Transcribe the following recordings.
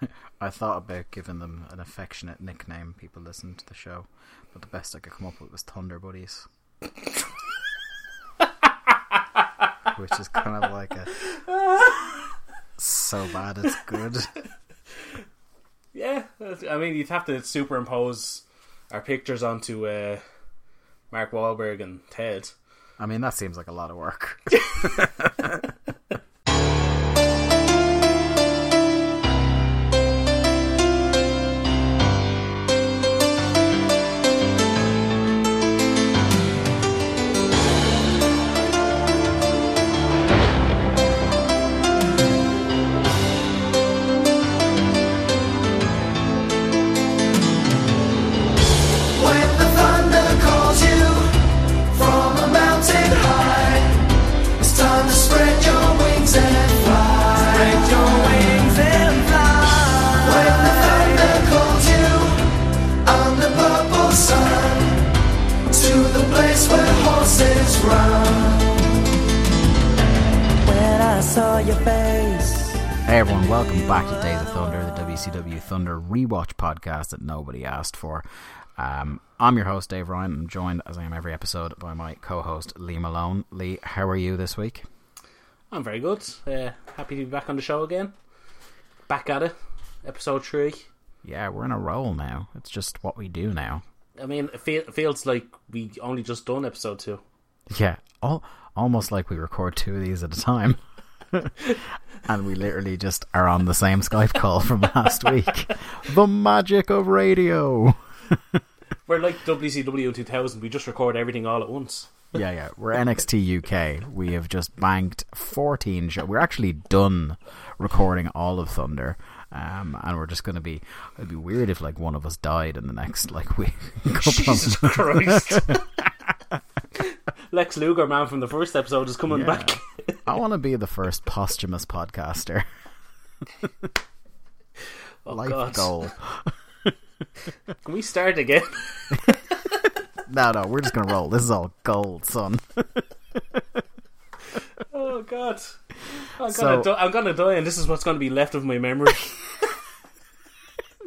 I thought about giving them an affectionate nickname. People listen to the show, but the best I could come up with was Thunder Buddies, which is kind of like a so bad it's good. Yeah, I mean, you'd have to superimpose our pictures onto uh, Mark Wahlberg and Ted. I mean, that seems like a lot of work. podcast that nobody asked for. Um, I'm your host, Dave Ryan. I'm joined, as I am every episode, by my co host, Lee Malone. Lee, how are you this week? I'm very good. Uh, happy to be back on the show again. Back at it. Episode 3. Yeah, we're in a roll now. It's just what we do now. I mean, it, feel, it feels like we only just done episode 2. Yeah, all, almost like we record two of these at a time. and we literally just are on the same Skype call from last week. The magic of radio. We're like WCW 2000. We just record everything all at once. yeah, yeah. We're NXT UK. We have just banked 14 shows. We're actually done recording all of Thunder. Um, and we're just going to be. It'd be weird if like one of us died in the next like week. Jesus Christ. Lex Luger, man, from the first episode, is coming Yeah. back. I want to be the first posthumous podcaster. Oh, Life God. goal. Can we start again? No, no, we're just gonna roll. This is all gold, son. Oh, God. I'm So- gonna, die, I'm gonna die, and this is what's gonna be left of my memory.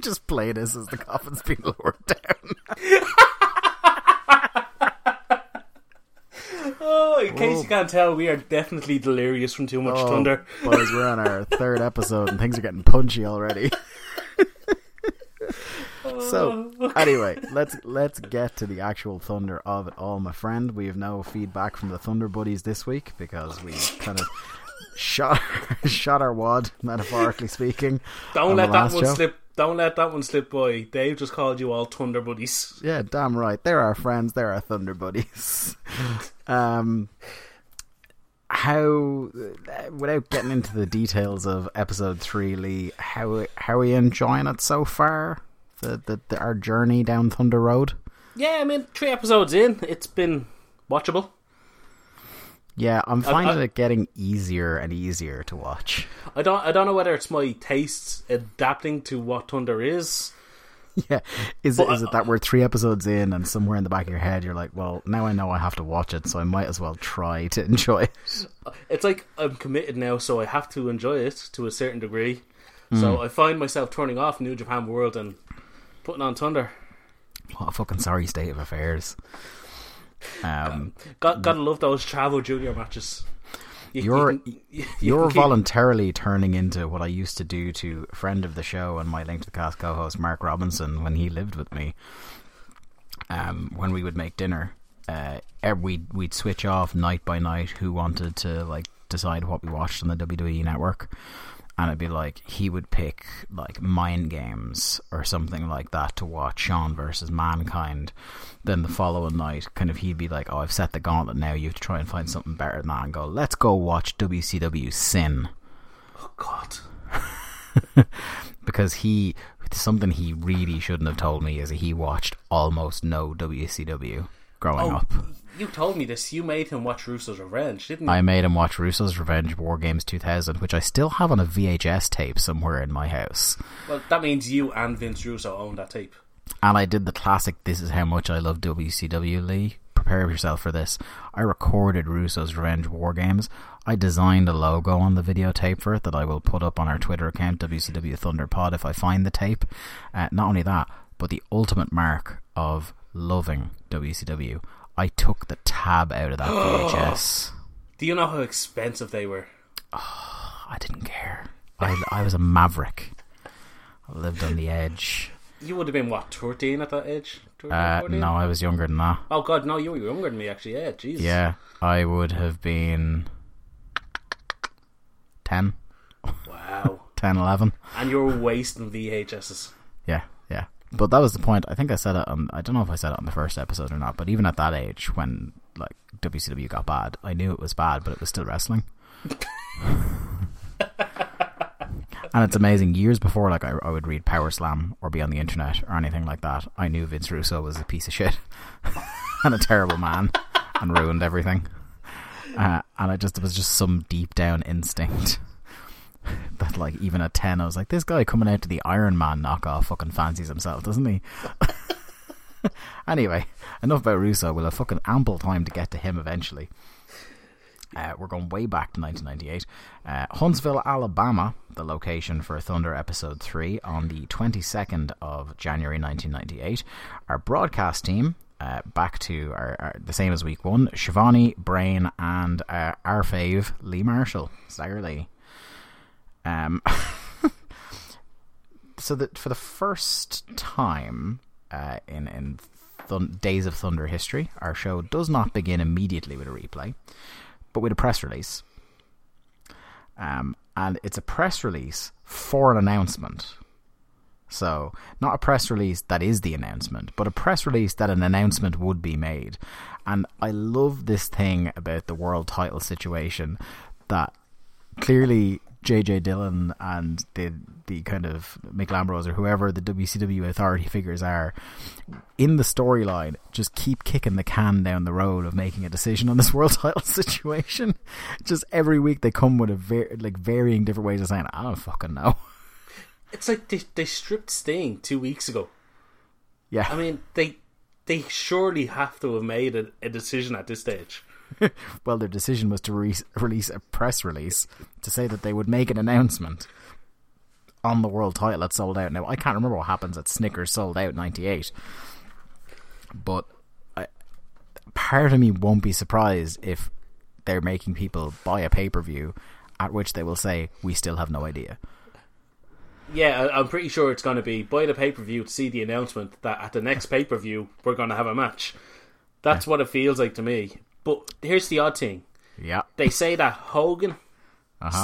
just play this as the coffin's being lowered down. oh, in case you can't tell, we are definitely delirious from too much Oh, thunder. boys, we're on our third episode and things are getting punchy already. so oh. anyway, let's let's get to the actual thunder of it all, my friend. We have no feedback from the Thunder Buddies this week because we kind of shot shot our wad, metaphorically speaking. Don't on let that one show. slip. Don't let that one slip by. Dave just called you all Thunder Buddies. Yeah, damn right. They're our friends. They're our Thunder Buddies. Um, how, without getting into the details of episode three, Lee, how how are you enjoying it so far? The, the, the our journey down Thunder Road. Yeah, I mean, three episodes in, it's been watchable. Yeah, I'm finding I- it getting easier and easier to watch. I don't. I don't know whether it's my tastes adapting to what Thunder is. Yeah, is it But, is it that we're three episodes in and somewhere in the back of your head you're like, well, now I know I have to watch it, so I might as well try to enjoy it. It's like I'm committed now, so I have to enjoy it to a certain degree. Hmm. So I find myself turning off New Japan World and putting on Thunder. What a fucking sorry state of affairs. Um, Got gotta love those Chavo Junior matches. You, you, you're keep- voluntarily turning into what I used to do to a friend of the show and my Link to the Cast co-host Mark Robinson when he lived with me. Um, when we would make dinner, uh, ev- we'd we'd switch off night by night who wanted to like decide what we watched on the WWE network, and it'd be like he would pick like Mind Games or something like that to watch Shawn versus Mankind. Then the following night, kind of he'd be like, "Oh, I've set the gauntlet now. You have to try and find something better than that." And go, "Let's go watch WCW Sin." Oh God. because he something he really shouldn't have told me is that he watched almost no WCW growing Oh, up. You told me this. You made him watch Russo's Revenge, didn't you? I made him watch Russo's Revenge War Games 2000, which I still have on a VHS tape somewhere in my house. Well, that means you and Vince Russo own that tape. And I did the classic "This is how much I love WCW." Lee, prepare yourself for this. I recorded Russo's Revenge War Games. I designed a logo on the videotape for it that I will put up on our Twitter account, WCW Thunder Pod, if I find the tape. Uh, not only that, but the ultimate mark of loving WCW. I took the tab out of that VHS. Do you know how expensive they were? I didn't care. I, I was a maverick. I lived on the edge. You would have been what, thirteen at that age? 13, Uh, no, I was younger than that. Oh god, no, you were younger than me actually. Yeah, Jesus. Yeah, I would have been 10, Wow. 10, 11. And you were wasting VHSs. Yeah. But that was the point. I think I said it on, I don't know if I said it on the first episode or not, but even at that age, when like WCW got bad, I knew it was bad, but it was still wrestling. and it's amazing. Years before, like I, I would read Power Slam or be on the internet or anything like that, I knew Vince Russo was a piece of shit and a terrible man and ruined everything. Uh, and it just it was just some deep down instinct that, like, even at ten, I was like, this guy coming out to the Iron Man knockoff fucking fancies himself, doesn't he? anyway, enough about Russo. We'll have fucking ample time to get to him eventually. Uh, we're going way back to 1998. Uh, Huntsville, Alabama, the location for Thunder Episode 3 on the 22nd of January 1998. Our broadcast team, uh, back to our, our, the same as week one Schiavone, Brain, and uh, our fave, Lee Marshall, Stagger Lee. Um, so that for the first time uh, in, in Days of Thunder history, our show does not begin immediately with a replay but with a press release. Um, and it's a press release for an announcement. So, not a press release that is the announcement, but a press release that an announcement would be made. And I love this thing about the world title situation that clearly JJ Dillon and the the kind of Nick Lambros or whoever the WCW authority figures are in the storyline just keep kicking the can down the road of making a decision on this world title situation. Just every week they come with a ver- like varying different ways of saying I don't fucking know. It's like they, they stripped Sting two weeks ago. Yeah, I mean, they they surely have to have made a, a decision at this stage. well, their decision was to re- release a press release to say that they would make an announcement on the world title that Souled Out. Now, I can't remember what happens at Snickers Souled Out '98, but I, part of me won't be surprised if they're making people buy a pay per view, at which they will say, "We still have no idea." Yeah, I- I'm pretty sure it's going to be buy the pay per view to see the announcement that at the next pay per view we're going to have a match. That's what it feels like to me. But here's the odd thing: Yeah, they say that Hogan,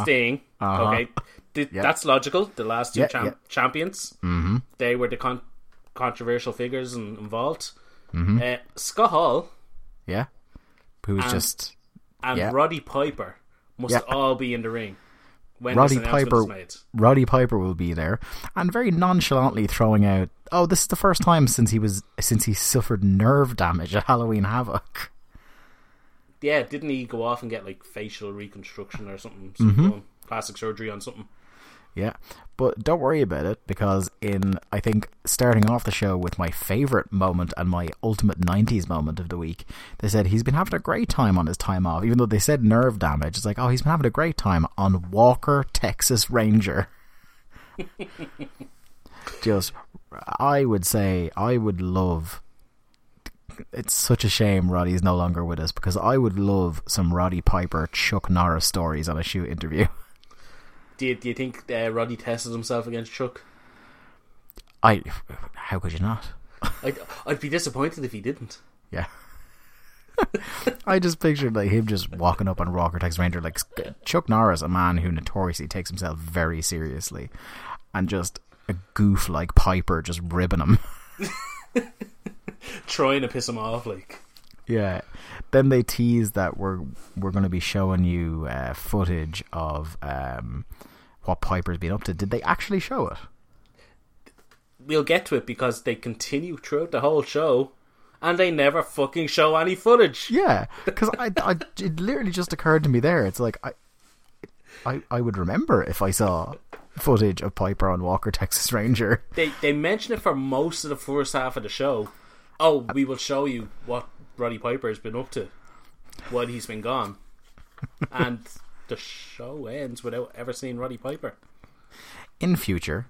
Sting, Uh-huh. okay, th- Yeah. that's logical. The last two Yeah, cham- yeah. champions, mm-hmm. they were the con- controversial figures in- involved. Uh, Scott Hall yeah. Who was And- just and Yeah. Roddy Piper must Yeah. all be in the ring when Roddy Piper. made. Roddy Piper will be there, and very nonchalantly throwing out, "Oh, this is the first time since he was since he suffered nerve damage at Halloween Havoc." Yeah, didn't he go off and get like facial reconstruction or something? Mm-hmm. something? Plastic surgery on something. Yeah, but don't worry about it because in I think starting off the show with my favorite moment and my ultimate '90s moment of the week, they said he's been having a great time on his time off, even though they said nerve damage. It's like, oh, he's been having a great time on Walker Texas Ranger. Just, I would say, I would love. It's such a shame Roddy's no longer with us because I would love some Roddy Piper Chuck Norris stories on a shoot interview. Do you, do you think uh, Roddy tested himself against Chuck? I, how could you not? I'd, I'd be disappointed if he didn't. Yeah. I just pictured like him just walking up on Walker Texas Ranger like Chuck Norris, a man who notoriously takes himself very seriously, and just a goof like Piper just ribbing him. Trying to piss him off, like. Yeah. Then they tease that we're we're going to be showing you uh, footage of um, what Piper's been up to. Did they actually show it? We'll get to it because they continue throughout the whole show and they never fucking show any footage. Yeah, because I, I, it literally just occurred to me there. It's like I, I, I would remember if I saw footage of Piper on Walker Texas Ranger. They, they mention it for most of the first half of the show. Oh, we will show you what Roddy Piper has been up to while he's been gone, and the show ends without ever seeing Roddy Piper. In future,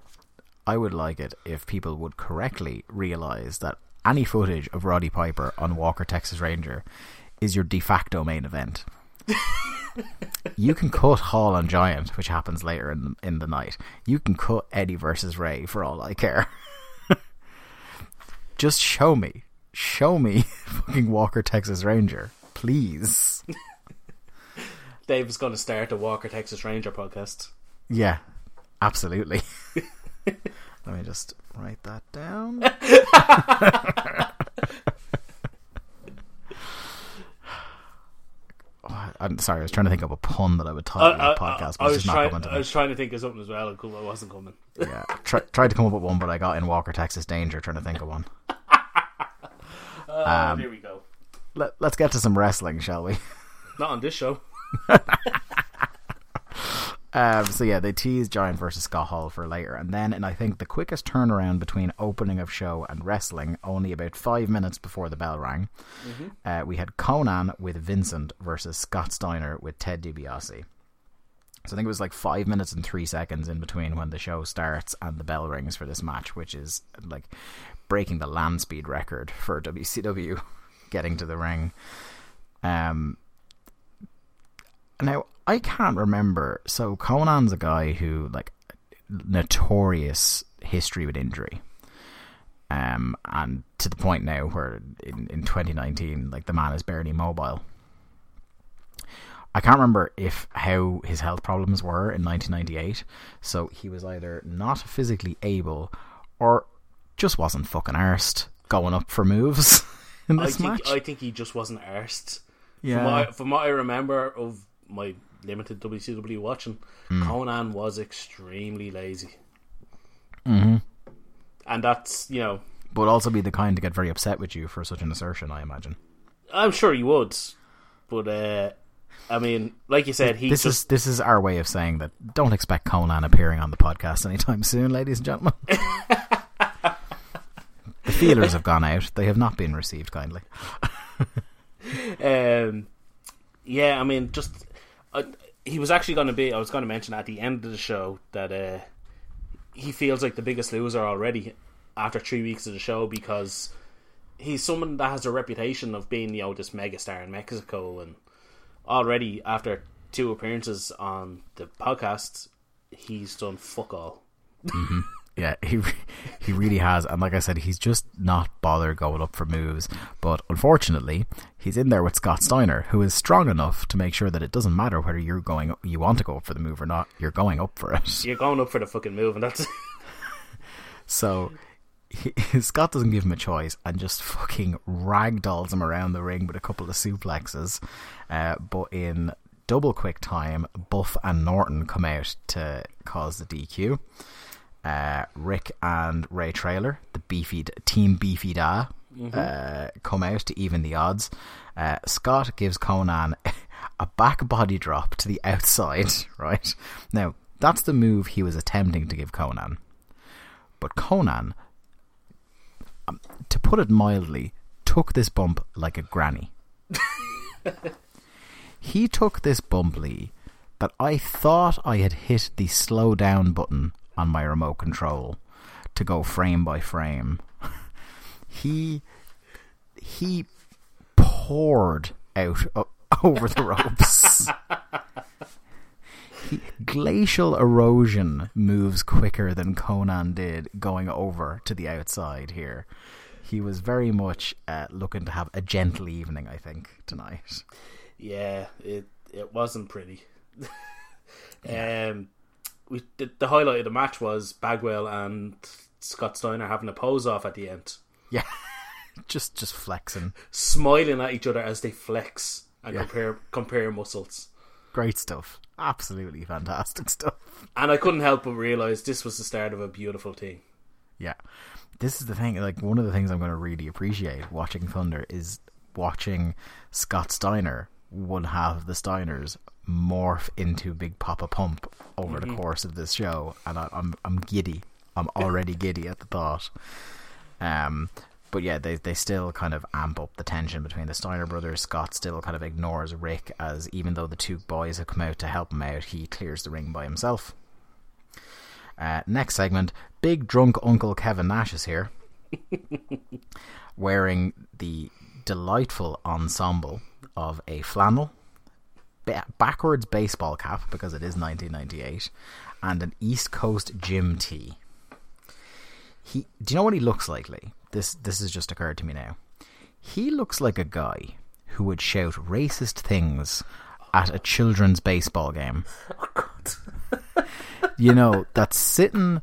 I would like it if people would correctly realize that any footage of Roddy Piper on Walker Texas Ranger is your de facto main event. you can cut Hall and Giant, which happens later in the, in the night. You can cut Eddie versus Ray for all I care. Just show me, show me fucking Walker Texas Ranger, please. Dave's going to start a Walker Texas Ranger podcast. Yeah, absolutely. Let me just write that down. Oh, I'm sorry, I was trying to think of a pun that I would title I, the podcast, but I it's was just not trying. coming to I was trying to think of something as well, and cool, it wasn't coming. Yeah, try, tried to come up with one, but I got in Walker Texas Danger trying to think of one. Uh, Um, here we go. Let, let's get to some wrestling, shall we? Not on this show. Um, so yeah, they teased Giant versus Scott Hall for later, and then, and I think the quickest turnaround between opening of show and wrestling, only about five minutes before the bell rang, uh, we had Konnan with Vincent versus Scott Steiner with Ted DiBiase. So I think it was like five minutes and three seconds in between when the show starts and the bell rings for this match, which is like breaking the land speed record for WCW getting to the ring. Um, now I can't remember. So Konnan's a guy who like notorious history with injury. Um, and to the point now where in, in 2019, like the man is barely mobile. I can't remember if how his health problems were in 1998. So he was either not physically able or just wasn't fucking arsed going up for moves in I think. match. I think he just wasn't arsed. yeah. From, what I, from what I remember of my limited WCW watching, Hmm. Konnan was extremely lazy, Mm-hmm. and that's you know But also be the kind to get very upset with you for such an assertion, I imagine. I'm sure he would, but uh, I mean, like you said, he this just is this is our way of saying that don't expect Konnan appearing on the podcast anytime soon, ladies and gentlemen. the feelers have gone out; they have not been received kindly. Um, yeah, I mean, just uh, he was actually going to be. I was going to mention at the end of the show that uh, he feels like the biggest loser already after three weeks of the show because he's someone that has a reputation of being you know this megastar in Mexico, and already after two appearances on the podcast, he's done fuck all. Yeah, he he really has, and like I said, he's just not bothered going up for moves. But unfortunately, he's in there with Scott Steiner, who is strong enough to make sure that it doesn't matter whether you're going, you want to go up for the move or not. You're going up for it. You're going up for the fucking move, and that's So he, Scott doesn't give him a choice and just fucking ragdolls him around the ring with a couple of suplexes. Uh, but in double quick time, Buff and Norton come out to cause the DQ. Uh, Rick and Ray Traylor, the beefy team beefy da, uh, come out to even the odds. Uh, Scott gives Konnan a back body drop to the outside. Right now, that's the move he was attempting to give Konnan. But Konnan, um, to put it mildly, took this bump like a granny. he took this bump, Lee, that I thought I had hit the slow down button on my remote control to go frame by frame. he he poured out o- over the ropes. He, glacial erosion moves quicker than Konnan did going over to the outside here. He was very much uh, looking to have a gentle evening, I think, tonight. yeah, it it wasn't pretty. um, we the, the highlight of the match was Bagwell and Scott Steiner having a pose off at the end, Yeah, just just flexing. smiling at each other as they flex and Yeah. compare compare muscles. Great stuff. Absolutely fantastic stuff. And I couldn't help but realize this was the start of a beautiful team. Yeah. This is the thing, like, one of the things I'm going to really appreciate watching Thunder is watching Scott Steiner, one half of the Steiners, morph into Big Papa Pump over the course of this show. And I, I'm, I'm giddy. I'm already giddy at the thought. Um, but yeah, they they still kind of amp up the tension between the Steiner brothers. Scott still kind of ignores Rick as even though the two boys have come out to help him out, he clears the ring by himself. Uh, next segment, big drunk Uncle Kevin Nash is here, wearing the delightful ensemble of a flannel, ba- backwards baseball cap because it is 1998, and an East Coast gym tee. He, do you know what he looks like, Lee? This this has just occurred to me now. He looks like a guy who would shout racist things at a children's baseball game. you know, that's sitting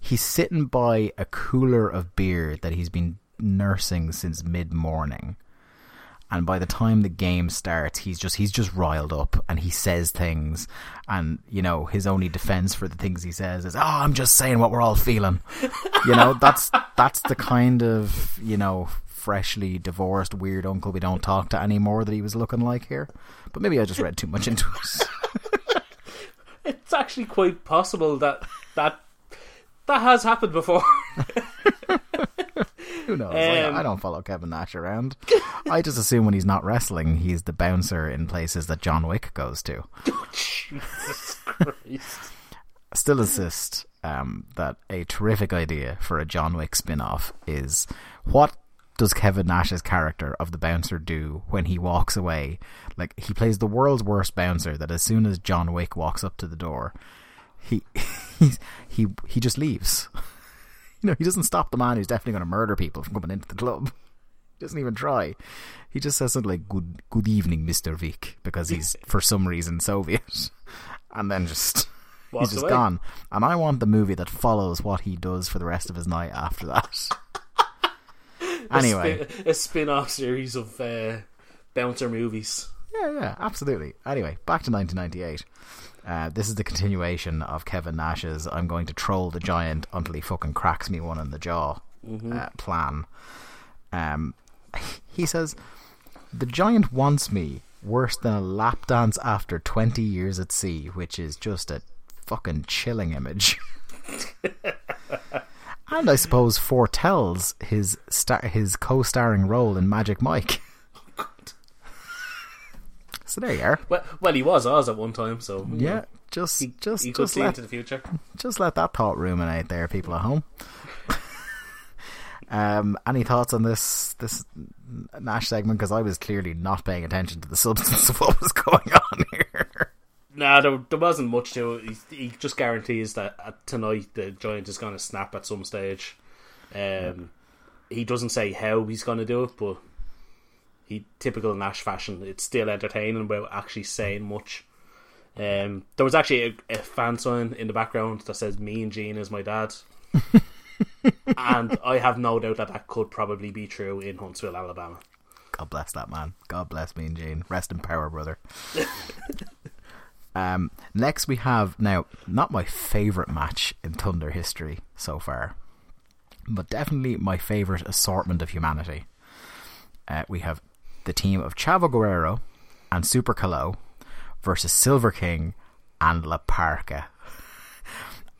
he's sitting by a cooler of beer that he's been nursing since mid morning. And by the time the game starts, he's just he's just riled up and he says things and you know, his only defense for the things he says is, Oh, I'm just saying what we're all feeling. you know, that's that's the kind of, you know, freshly divorced weird uncle we don't talk to anymore that he was looking like here. But maybe I just read too much into it. It's actually quite possible that that that has happened before. Who knows? Like, Um, I don't follow Kevin Nash around. I just assume when he's not wrestling, he's the bouncer in places that John Wick goes to. Jesus Christ. Still insist um, that a terrific idea for a John Wick spin off is what does Kevin Nash's character of the bouncer do when he walks away? Like, he plays the world's worst bouncer that as soon as John Wick walks up to the door, he he he just leaves. Know, he doesn't stop the man who's definitely going to murder people from coming into the club. He doesn't even try. He just says something like "Good Good evening, Mister Vic," because he's for some reason Soviet, and then just Walks he's just away. gone. And I want the movie that follows what he does for the rest of his night after that. anyway, a, spin, a spin-off series of uh, bouncer movies. Yeah, yeah, absolutely. Anyway, back to 1998. Uh, this is the continuation of Kevin Nash's "I'm going to troll the giant until he fucking cracks me one in the jaw" uh, plan. Um, he says, "The giant wants me worse than a lap dance after 20 years at sea," which is just a fucking chilling image. and I suppose foretells his star- his co-starring role in Magic Mike. So there you are. Well, well, he was Oz at one time, so Yeah, know, just he, just he just let into the future. just let that thought ruminate there, people at home. um, any thoughts on this this Nash segment? Because I was clearly not paying attention to the substance of what was going on here. Nah, there, there wasn't much to it. He, he just guarantees that uh, tonight the giant is going to snap at some stage. Um, he doesn't say how he's going to do it, but he typical Nash fashion. It's still entertaining without actually saying much. Um, there was actually a, a fan sign in the background that says "Mean Gene is my dad," and I have no doubt that that could probably be true in Huntsville, Alabama. God bless that man. God bless Mean Gene. Rest in power, brother. um, next we have now not my favorite match in Thunder history so far, but definitely my favorite assortment of humanity. Uh, we have the team of Chavo Guerrero and Super Calo versus Silver King and La Parca.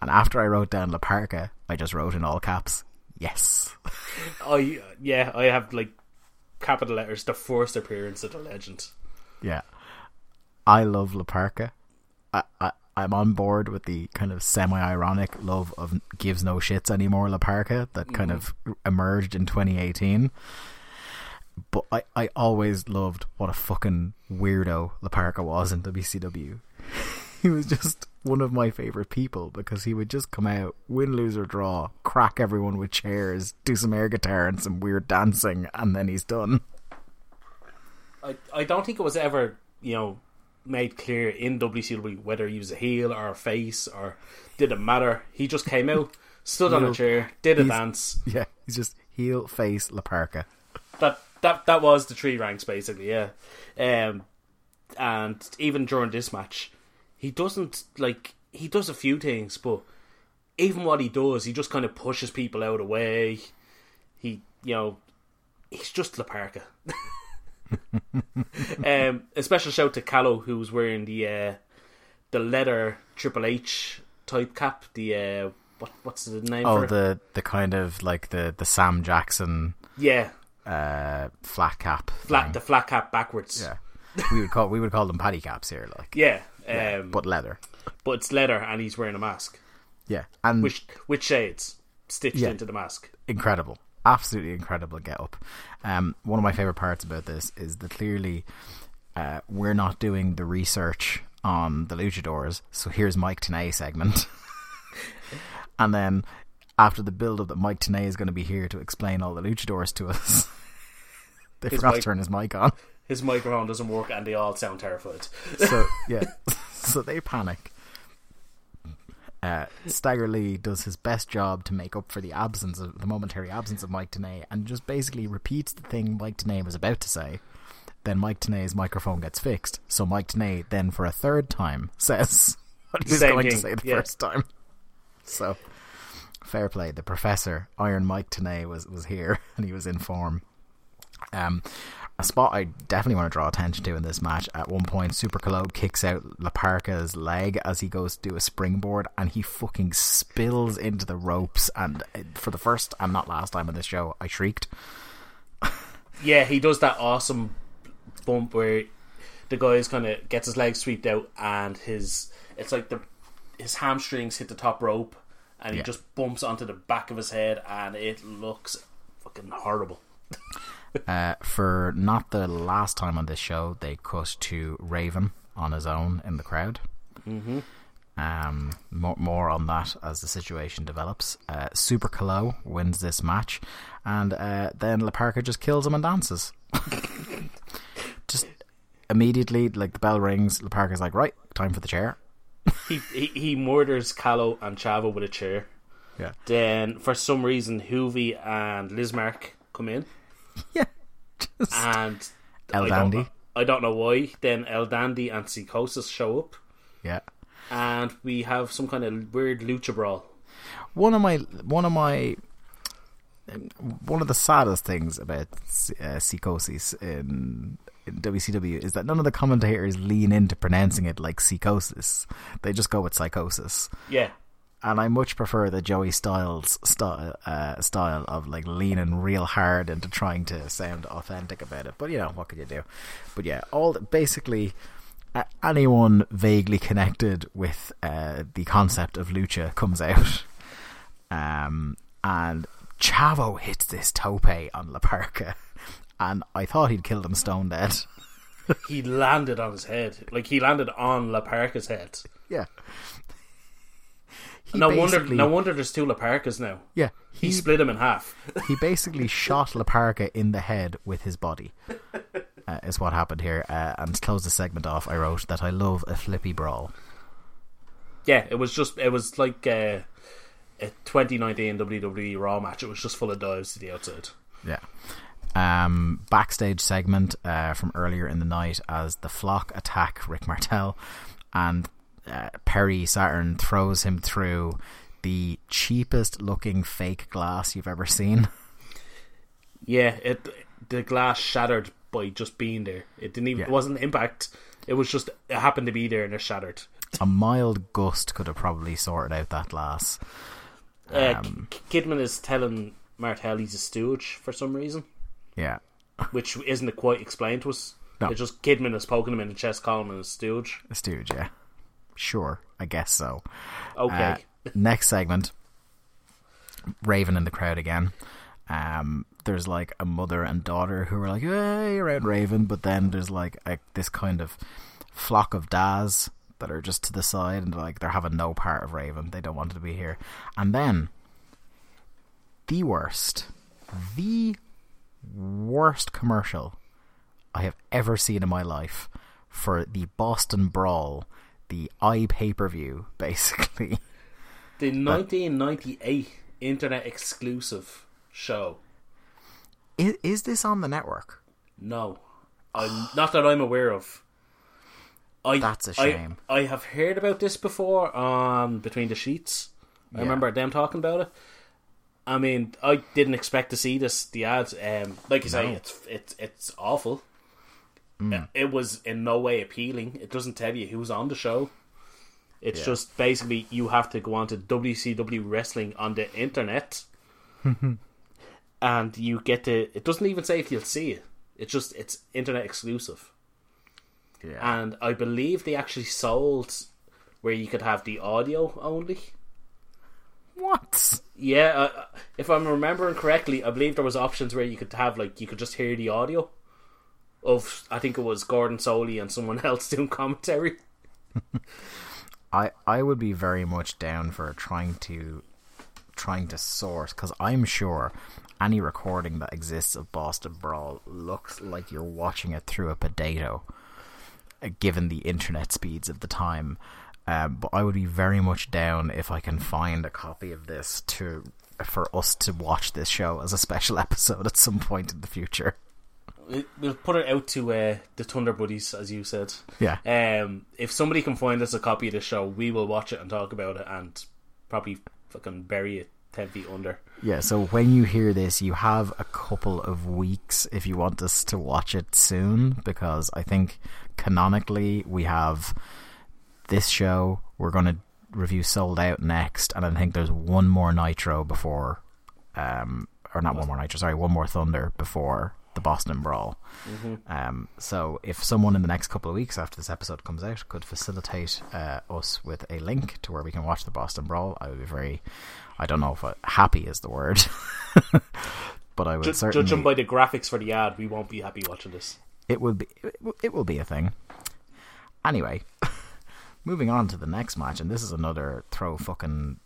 And after I wrote down La Parca, I just wrote in all caps, yes. I yeah, I have like capital letters. The first appearance of the legend. Yeah. I love La Parca. I, I, I'm on board with the kind of semi ironic love of gives no shits anymore La Parca that kind mm-hmm. of emerged in 2018. But I, I always loved what a fucking weirdo La Parca was in WCW. he was just one of my favorite people because he would just come out, win, lose, or draw, crack everyone with chairs, do some air guitar and some weird dancing, and then he's done. I I don't think it was ever you know made clear in WCW whether he was a heel or a face or did it matter. He just came out, stood on a chair, did a dance. Yeah, he's just heel, face, La Parca. That that that was the three ranks basically. Yeah, um, and even during this match, he doesn't like he does a few things, but even what he does, he just kind of pushes people out of the way. He, you know, he's just La Parca. um, a special shout to Calo, who was wearing the uh, the leather Triple H type cap. The uh, what what's the name Oh, the the kind of like the the Sam Jackson Yeah, uh, flat cap. flat thing. the flat cap backwards. Yeah, we would call we would call them paddy caps here, like yeah. Um, but leather. but it's leather, and he's wearing a mask. Yeah, and Which which shades stitched Yeah. into the mask? incredible, absolutely incredible get up. Um, one of my favorite parts about this is that clearly uh, we're not doing the research on the luchadors. So here's Mike Tenay segment, and then after the build up that Mike Tenay is going to be here to explain all the luchadors to us, they His forgot mic- to turn his mic on. His microphone doesn't work, and they all sound terrified. So yeah, so they panic. Uh, Stagger Lee does his best job to make up for the absence of the momentary absence of Mike Tenay, and just basically repeats the thing Mike Tenay was about to say. Then Mike Tenay's microphone gets fixed, so Mike Tenay then for a third time says what he was Same going to say the yeah. first time. So fair play. The professor Iron Mike Tenay was was here and he was in form. Um, a spot I definitely want to draw attention to in this match. At one point, Super Calo kicks out La Parca's leg as he goes to do a springboard, and he fucking spills into the ropes. And uh, for the first and not last time on this show, I shrieked. Yeah, he does that awesome bump where the guy's kind of gets his legs swept out, and his it's like the his hamstrings hit the top rope, and he Yeah. just bumps onto the back of his head, and it looks fucking horrible. Uh, for not the last time on this show, they cut to Raven on his own in the crowd. Mm-hmm. Um, more, more on that as the situation develops. Uh, Super Calo wins this match, and uh, then La Parca just kills him and dances. just immediately, like the bell rings, La Parca's like, right, time for the chair. He he, he murders Calo and Chavo with a chair. Yeah. Then, for some reason, Juvi and Lizmark come in, Yeah. Just, and El I don't Dandy. know- I don't know why. Then El Dandy and Psychosis show up, yeah. and we have some kind of weird lucha brawl. one of my one of my one of the saddest things about uh, psychosis in WCW is that none of the commentators lean into pronouncing it like psychosis. They just go with psychosis. Yeah, And I much prefer the Joey Styles style, uh, style of like leaning real hard into trying to sound authentic about it. But you know, what could you do? But yeah, all basically anyone vaguely connected with uh, the concept of lucha comes out, um, and Chavo hits this tope on La Parca, and I thought he'd killed him stone dead. he landed on his head. Like he landed on La Parca's head. yeah. He no wonder. No wonder there's two La Parcas now. Yeah, He split him in half. he basically shot La Parca in the head with his body. Uh, is what happened here. Uh, and to close the segment off, I wrote that I love a flippy brawl. yeah, it was just. It was like uh, a 2019 WWE Raw match. It was just full of dives to the outside. Yeah. Um, backstage segment uh, from earlier in the night as the flock attack Rick Martel, and uh, Perry Saturn throws him through the cheapest looking fake glass you've ever seen. Yeah, it the glass shattered by just being there. It didn't even. Yeah. It wasn't impact. It was just. It happened to be there and it shattered. A mild gust could have probably sorted out that glass. Uh, Um, K- Kidman is telling Martel he's a stooge for some reason, Yeah. which isn't quite explained to us. No. It's just Kidman is poking him in the chest, calling him a stooge. A stooge, yeah. Sure, I guess so. Okay. Uh, next segment Raven in the crowd again. Um, there's like a mother and daughter who are like, hey, around Raven, but then there's like a, this kind of flock of Daz that are just to the side and like they're having no part of Raven. They don't want to be here. And then the worst, the worst commercial I have ever seen in my life for the Boston Brawl, the i pay per view, basically. the 1998 internet exclusive show. Is, is this on the network? No, I'm, not that I'm aware of. I, That's a shame. I, have heard about this before on Between the Sheets. I Yeah. remember them talking about it. I mean, I didn't expect to see this. The ads, um, like you say, No. it's it's it's awful. Uh, It was in no way appealing. It doesn't tell you who's on the show. It's Yeah. just basically you have to go on to WCW wrestling on the internet and you get to. It doesn't even say if you'll see it. It's just it's internet exclusive, Yeah. and I believe they actually sold where you could have the audio only. What? Yeah, uh, if I'm remembering correctly, I believe there was options where you could have like you could just hear the audio of I think it was Gordon Solie and someone else doing commentary. I I would be very much down for trying to trying to source because I'm sure any recording that exists of Boston Brawl looks like you're watching it through a potato, uh, given the internet speeds of the time. Um, but I would be very much down if I can find a copy of this to for us to watch this show as a special episode at some point in the future. We- We'll put it out to uh, the Thunder Buddies, as you said. Yeah. Um, if somebody can find us a copy of the show, we will watch it and talk about it, and probably fucking bury it ten feet under. Yeah, so when you hear this, you have a couple of weeks if you want us to watch it soon, because I think canonically we have this show. We're going to review Souled Out next, and I think there's one more Nitro before, um, or not one more Nitro, sorry, one more Thunder before the Boston Brawl. Um, so if someone in the next couple of weeks after this episode comes out could facilitate uh, us with a link to where we can watch the Boston Brawl, I would be very, I don't know if I, happy is the word, but I would Ju- certainly. judging by the graphics for the ad, we won't be happy watching this. it will be it it will be a thing. Anyway, moving on to the next match, and this is another throw fucking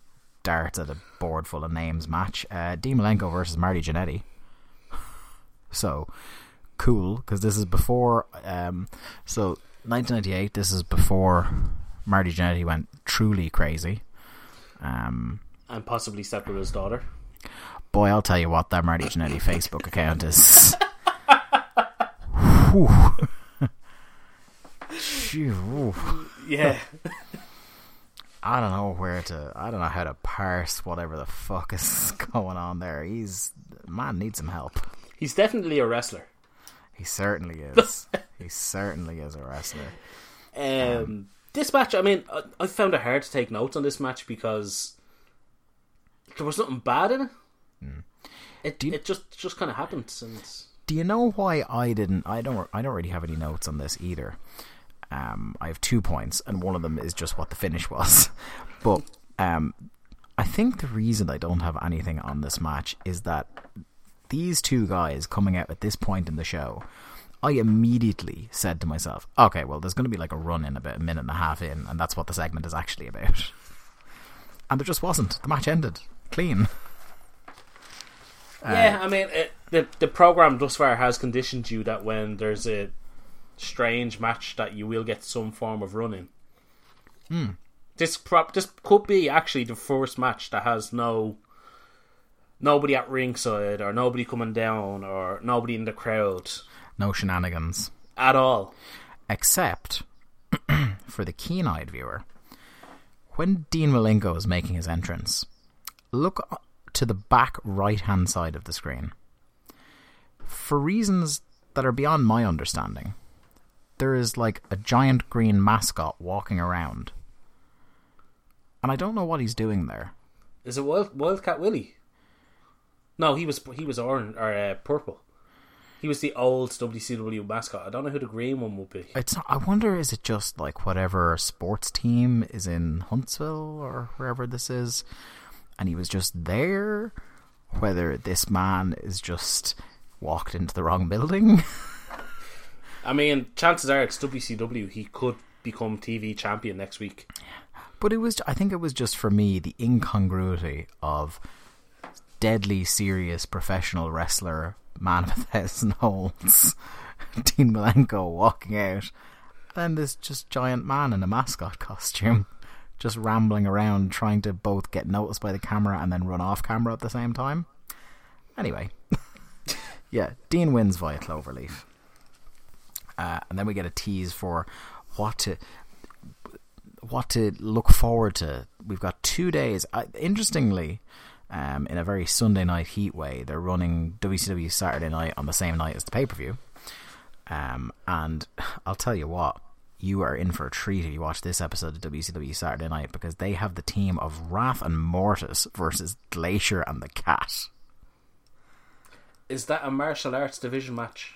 darts at a board full of names match. Uh, Dean Malenko versus Marty Jannetty. So cool because this is before. Um, so 1998. This is before Marty Jannetty went truly crazy. Um, And possibly slept with his daughter. boy, I'll tell you what, that Marty Jannetty Facebook account is. Phew. Yeah. I don't know where to. I don't know how to parse whatever the fuck is going on there. He's man needs some help. He's definitely a wrestler. He certainly is. he certainly is a wrestler. Um, this match, I mean, I, I found it hard to take notes on this match because there was nothing bad in it. It, you- it just just kind of happened, and Do you know why I didn't? I don't. I don't really have any notes on this either. Um, I have two points, and one of them is just what the finish was. but um, I think the reason I don't have anything on this match is that these two guys coming out at this point in the show, I immediately said to myself, "Okay, well, there's going to be like a run in about a minute and a half in, and that's what the segment is actually about." And there just wasn't. The match ended clean. yeah, I mean, it, the the program thus far has conditioned you that when there's a strange match, that you will get some form of running. Hmm. This prop this could be actually the first match that has no nobody at ringside or nobody coming down or nobody in the crowd No shenanigans. at all. except for the keen-eyed viewer. When Dean Malenko is making his entrance, look to the back right-hand side of the screen. For reasons that are beyond my understanding, there is like a giant green mascot walking around. And I don't know what he's doing there. Is it Wild, Wildcat Willie? No, he was he was orange or uh, purple. He was the old WCW mascot. I don't know who the green one would be. It's not, I wonder is it just like whatever sports team is in Huntsville or wherever this is and he was just there whether this man is just walked into the wrong building I mean, chances are it's WCW. He could become TV champion next week. but it was I think it was just for me the incongruity of deadly serious professional wrestler man of a thousand holds Dean Malenko walking out then this just giant man in a mascot costume just rambling around trying to both get noticed by the camera and then run off camera at the same time anyway yeah Dean wins via Cloverleaf uh, and then we get a tease for what to what to look forward to. We've got two days. Interestingly, um, in a very Sunday night heat way, they're running WCW Saturday night on the same night as the pay per view. Um, and I'll tell you what, you are in for a treat if you watch this episode of WCW Saturday night because they have the team of Wrath and Mortis versus Glacier and the Cat. Is that a martial arts division match?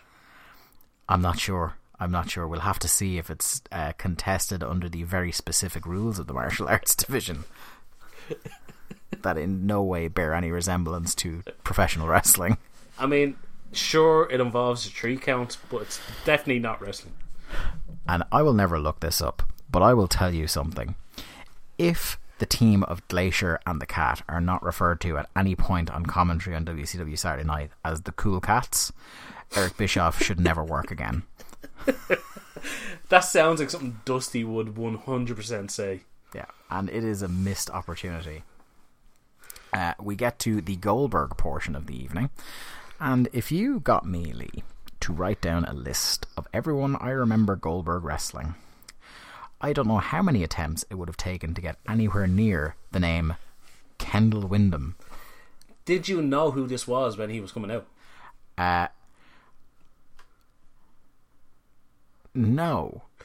I'm not sure. I'm not sure. We'll have to see if it's uh, contested under the very specific rules of the martial arts division that in no way bear any resemblance to professional wrestling. I mean, sure, it involves a tree count, but it's definitely not wrestling. And I will never look this up, but I will tell you something. If the team of Glacier and the Cat are not referred to at any point on commentary on WCW Saturday Night as the Cool Cats, Eric Bischoff should never work again. That sounds like something Dusty would 100% say. Yeah, and it is a missed opportunity. Uh, we get to the Goldberg portion of the evening, and if you got me, Lee, to write down a list of everyone I remember Goldberg wrestling, I don't know how many attempts it would have taken to get anywhere near the name Kendall Windham. Did you know who this was when he was coming out? Uh, no.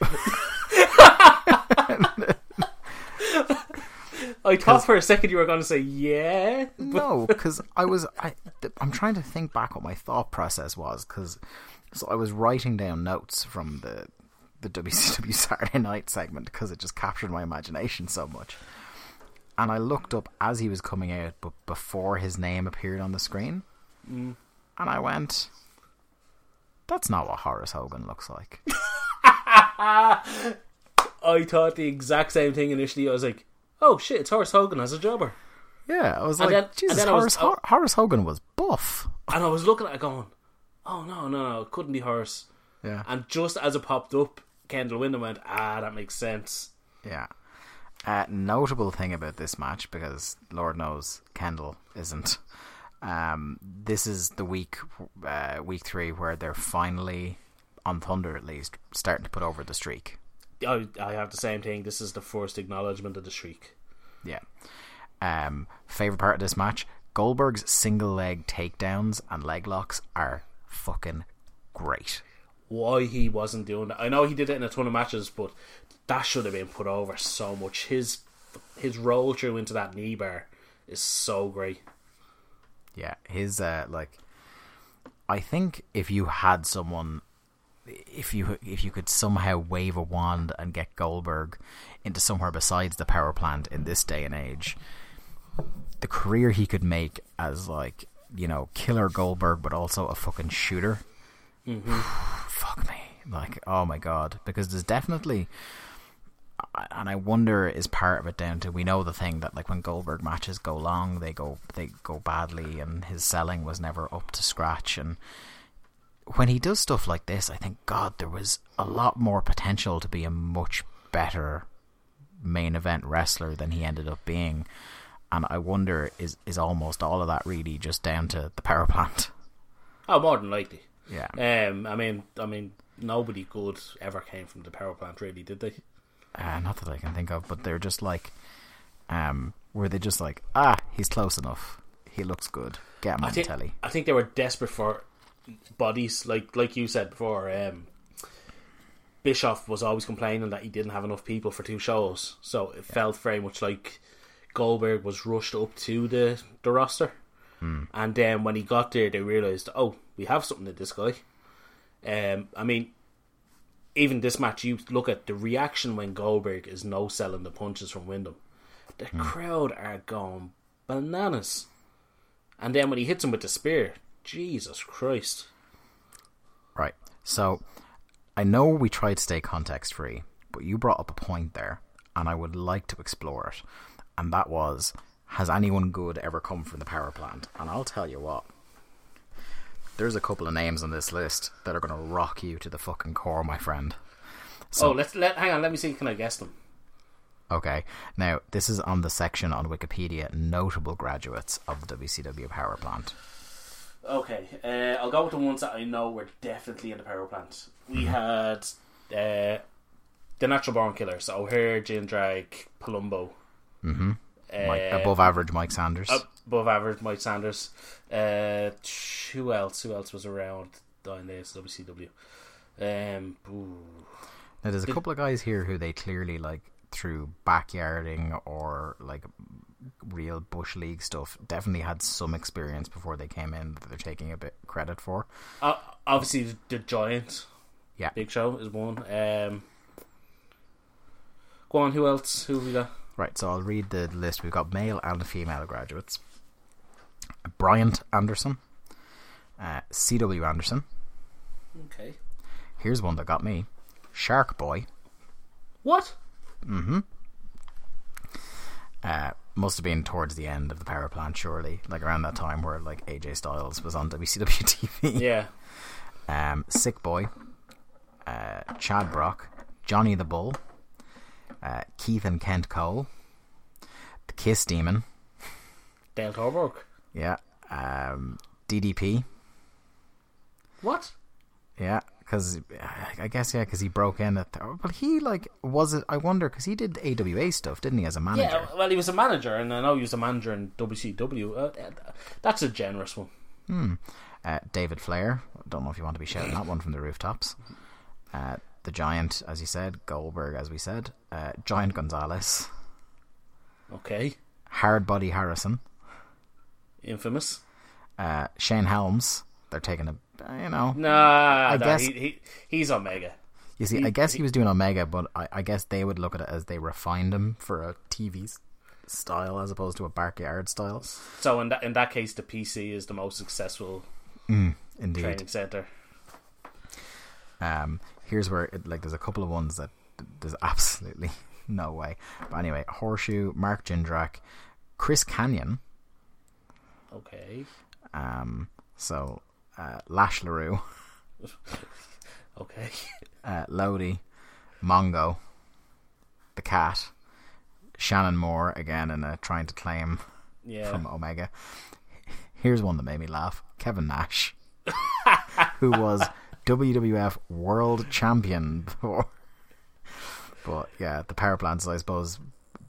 I thought for a second you were going to say yeah. no, because I was I I'm trying to think back what my thought process was because so I was writing down notes from the the WCW Saturday Night segment because it just captured my imagination so much, and I looked up as he was coming out, but before his name appeared on the screen, mm. and I went, "That's not what Horace Hogan looks like." I thought the exact same thing initially. I was like, oh shit, it's Horace Hogan as a jobber. Yeah, I was And like, then- Jesus, then was- Horace, Horace Hogan was buff. And I was looking at it going, oh no, no, no, it couldn't be Horace. Yeah, And just as it popped up, Kendall Windham went, ah, that makes sense. Yeah. Uh, notable thing about this match, because Lord knows Kendall isn't. Um, this is the week, uh, week three, where they're finally on Thunder at least starting to put over the streak. I, I have the same thing. This is the first acknowledgement of the shriek. Yeah. Um, favorite part of this match: Goldberg's single leg takedowns and leg locks are fucking great. Why he wasn't doing that? I know he did it in a ton of matches, but that should have been put over so much. His his roll through into that knee bar is so great. Yeah, his uh, like, I think if you had someone, if you if you could somehow wave a wand and get Goldberg into somewhere besides the power plant in this day and age, the career he could make as like you know killer Goldberg, but also a fucking shooter. Mm-hmm. Fuck me, like oh my god, because there's definitely. And I wonder is part of it down to we know the thing that like when Goldberg matches go long they go they go badly and his selling was never up to scratch and when he does stuff like this I think God there was a lot more potential to be a much better main event wrestler than he ended up being and I wonder is is almost all of that really just down to the power plant Oh, more than likely. yeah Um, I mean, I mean, nobody good ever came from the power plant, really, did they? uh, not that I can think of, but they're just like, um, were they just like, ah, he's close enough, he looks good, get him I on think telly. I think they were desperate for bodies, like like you said before. Um, Bischoff was always complaining that he didn't have enough people for two shows, so it felt very much like Goldberg was rushed up to the the roster. And then when he got there, they realized, oh, we have something in this guy. Um, I mean, even this match, you look at the reaction when Goldberg is no selling the punches from Windham. The crowd are going bananas. And then when he hits him with the spear, Jesus Christ. Right. So I know we tried to stay context free, but you brought up a point there, and I would like to explore it. And that was Has anyone good ever come from the power plant? And I'll tell you what. There's a couple of names on this list that are going to rock you to the fucking core, my friend. oh, let's let hang on. Let me see. Can I guess them? Okay. Now, this is on the section on Wikipedia notable graduates of the WCW power plant. Okay, uh, I'll go with the ones that I know were definitely in the power plant. We had uh, the Natural Born Killers: so O'Haire, Jindrak, Palumbo. Mm-hmm. Mike, above average Mike Sanders. above average Mike Sanders. Uh, who else? Who else was around down there? WCW. Um. Now, there's a couple of guys here who they clearly like through backyarding or like real bush league stuff definitely had some experience before they came in that they're taking a bit credit for. Uh, obviously, the, the Giant Yeah. Big Show is one. Um, go on, who else? Who have we got? Right, so I'll read the list. We've got male and female graduates. Bryant Anderson, uh, C.W. Anderson. Okay. Here's one that got me. Shark Boy. What? Uh, must have been towards the end of the power plant, surely. Like around that time where like AJ Styles was on WCW TV. Yeah. Um, Sick Boy, uh, Chad Brock, Johnny the Bull, uh, Keith and Kent Cole, the Kiss Demon, Dale Torborg. yeah, um, DDP, What? yeah, because I guess yeah, because he broke in at. But he like was it? I wonder because he did AWA stuff, didn't he, as a manager? Yeah, well, he was a manager, and I know he was a manager in WCW. Uh, that's a generous one. Uh, David Flair. Don't know if you want to be shouting that one from the rooftops. Uh, the Giant, as you said, Goldberg, as we said, uh, Giant Gonzalez, Okay. Hard Body Harrison, Infamous. uh, Shane Helms. They're taking a, you know. Nah, nah guess- he, he, he's Omega. You see, I guess he was doing Omega, but I, I guess they would look at it as they refined him for a TV style as opposed to a backyard style. So in that in that case, the PC is the most successful Indeed. training center. Um, here's where it, like there's a couple of ones that there's absolutely no way. But anyway, Horshu, Mark Jindrak, Chris Kanyon. Okay. Um, so uh, Lash LeRoux, Okay. uh, Lodi, Mongo, the Cat, Shannon Moore again in a trying to claim Yeah. from Omega. Here's one that made me laugh: Kevin Nash, who was WWF World Champion before. But yeah, the power plants, I suppose,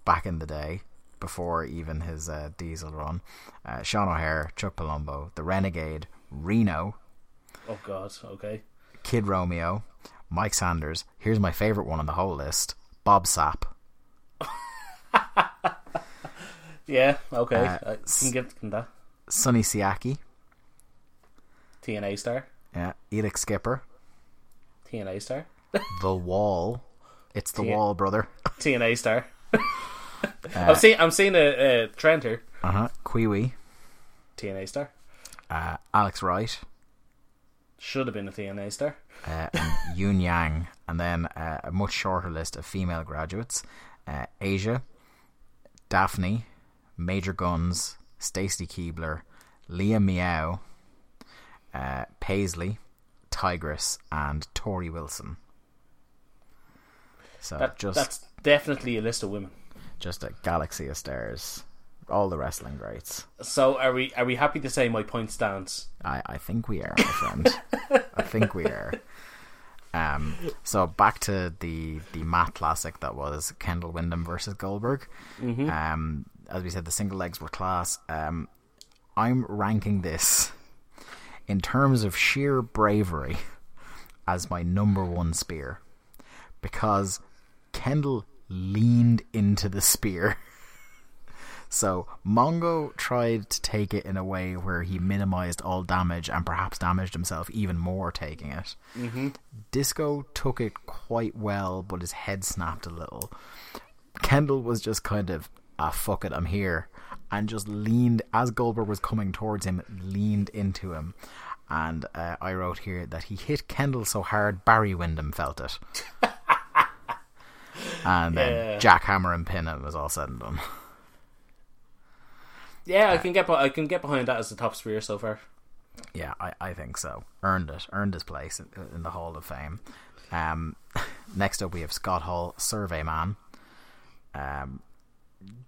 back in the day, before even his uh, diesel run, uh, Sean O'Haire, Chuck Palumbo, the Renegade, Reno, oh God. Okay. Kid Romeo, Mike Sanders. Here's my favorite one on the whole list: Bob Sapp. Yeah. Okay. Uh, I can give can that Sonny Siaki, TNA star. yeah, Elix Skipper, TNA star. The Wall. It's the Yeah. Wall, brother. TNA star. Uh, I'm seeing I'm seeing a, a trend here. Uh huh. Kwee Wee, TNA star uh, Alex Wright, should have been a TNA star. uh, and Yun Yang, and then uh, a much shorter list of female graduates: uh, Asia, Daphne, Major Guns, Stacy Keibler, Leia Meow, uh, Paisley, Tigress, and Torrie Wilson. So That, just that's definitely a list of women. just a galaxy of stars, all the wrestling greats. So are we are we happy to say my point stands? I, I think we are, my friend. I think we are. Um, so back to the the Matt classic that was Kendall Windham versus Goldberg. Um, as we said, the single legs were class. Um, I'm ranking this in terms of sheer bravery as my number one spear because Kendall leaned into the spear. So Mongo tried to take it in a way where he minimized all damage and perhaps damaged himself even more taking it. Mm-hmm. Disco took it quite well, but his head snapped a little. Kendall was just kind of, ah, fuck it, I'm here, and just leaned as Goldberg was coming towards him, leaned into him. And uh, I wrote here that he hit Kendall so hard Barry Windham felt it. and then Yeah. jackhammer and pin it was all said and done. Yeah, I can get I can get behind that as the top spear so far. Yeah, I, I think so. Earned it. Earned his place in, in the Hall of Fame. Um, next up, we have Scott Hall, Survey Man. Um,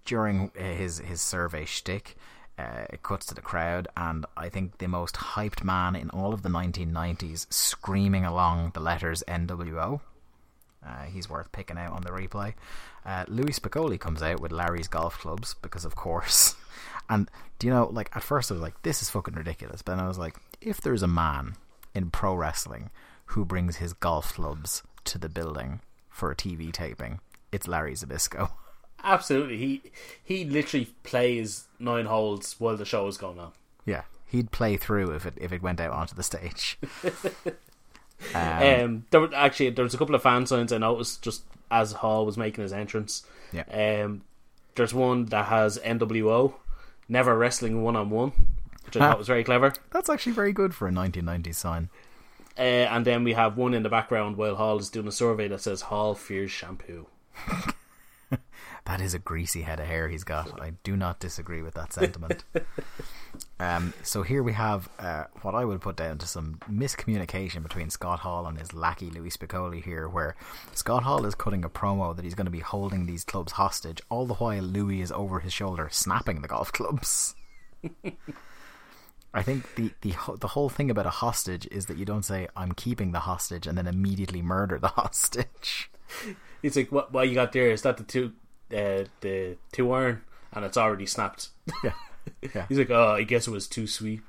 during his his survey shtick, uh, it cuts to the crowd, and I think the most hyped man in all of the 1990s screaming along the letters NWO. Uh, he's worth picking out on the replay. Uh, Louie Spicolli comes out with Larry's golf clubs because, of course. And do you know, like at first I was like, "This is fucking ridiculous," but then I was like, "If there's a man in pro wrestling who brings his golf clubs to the building for a TV taping, it's Larry Zbyszko." Absolutely, he he literally plays nine holes while the show is going on. Yeah, he'd play through if it if it went out onto the stage. um, Um, there were, actually there was a couple of fan signs I noticed just as Hall was making his entrance. yeah, Um, there's one that has NWO, never wrestling one on one, which I thought was very clever. that's actually very good for a 1990s sign. Uh, and then we have one in the background while Hall is doing a survey that says Hall fears shampoo. That is a greasy head of hair he's got. I do not disagree with that sentiment. um, so here we have uh, what I would put down to some miscommunication between Scott Hall and his lackey Louie Spicolli here, where Scott Hall is cutting a promo that he's going to be holding these clubs hostage, all the while Louie is over his shoulder snapping the golf clubs. I think the, the the whole thing about a hostage is that you don't say I'm keeping the hostage and then immediately murder the hostage. He's like, "What? What you got there? Is that the two, uh, the two iron?" And it's already snapped. Yeah, yeah. He's like, "Oh, I guess it was too sweet."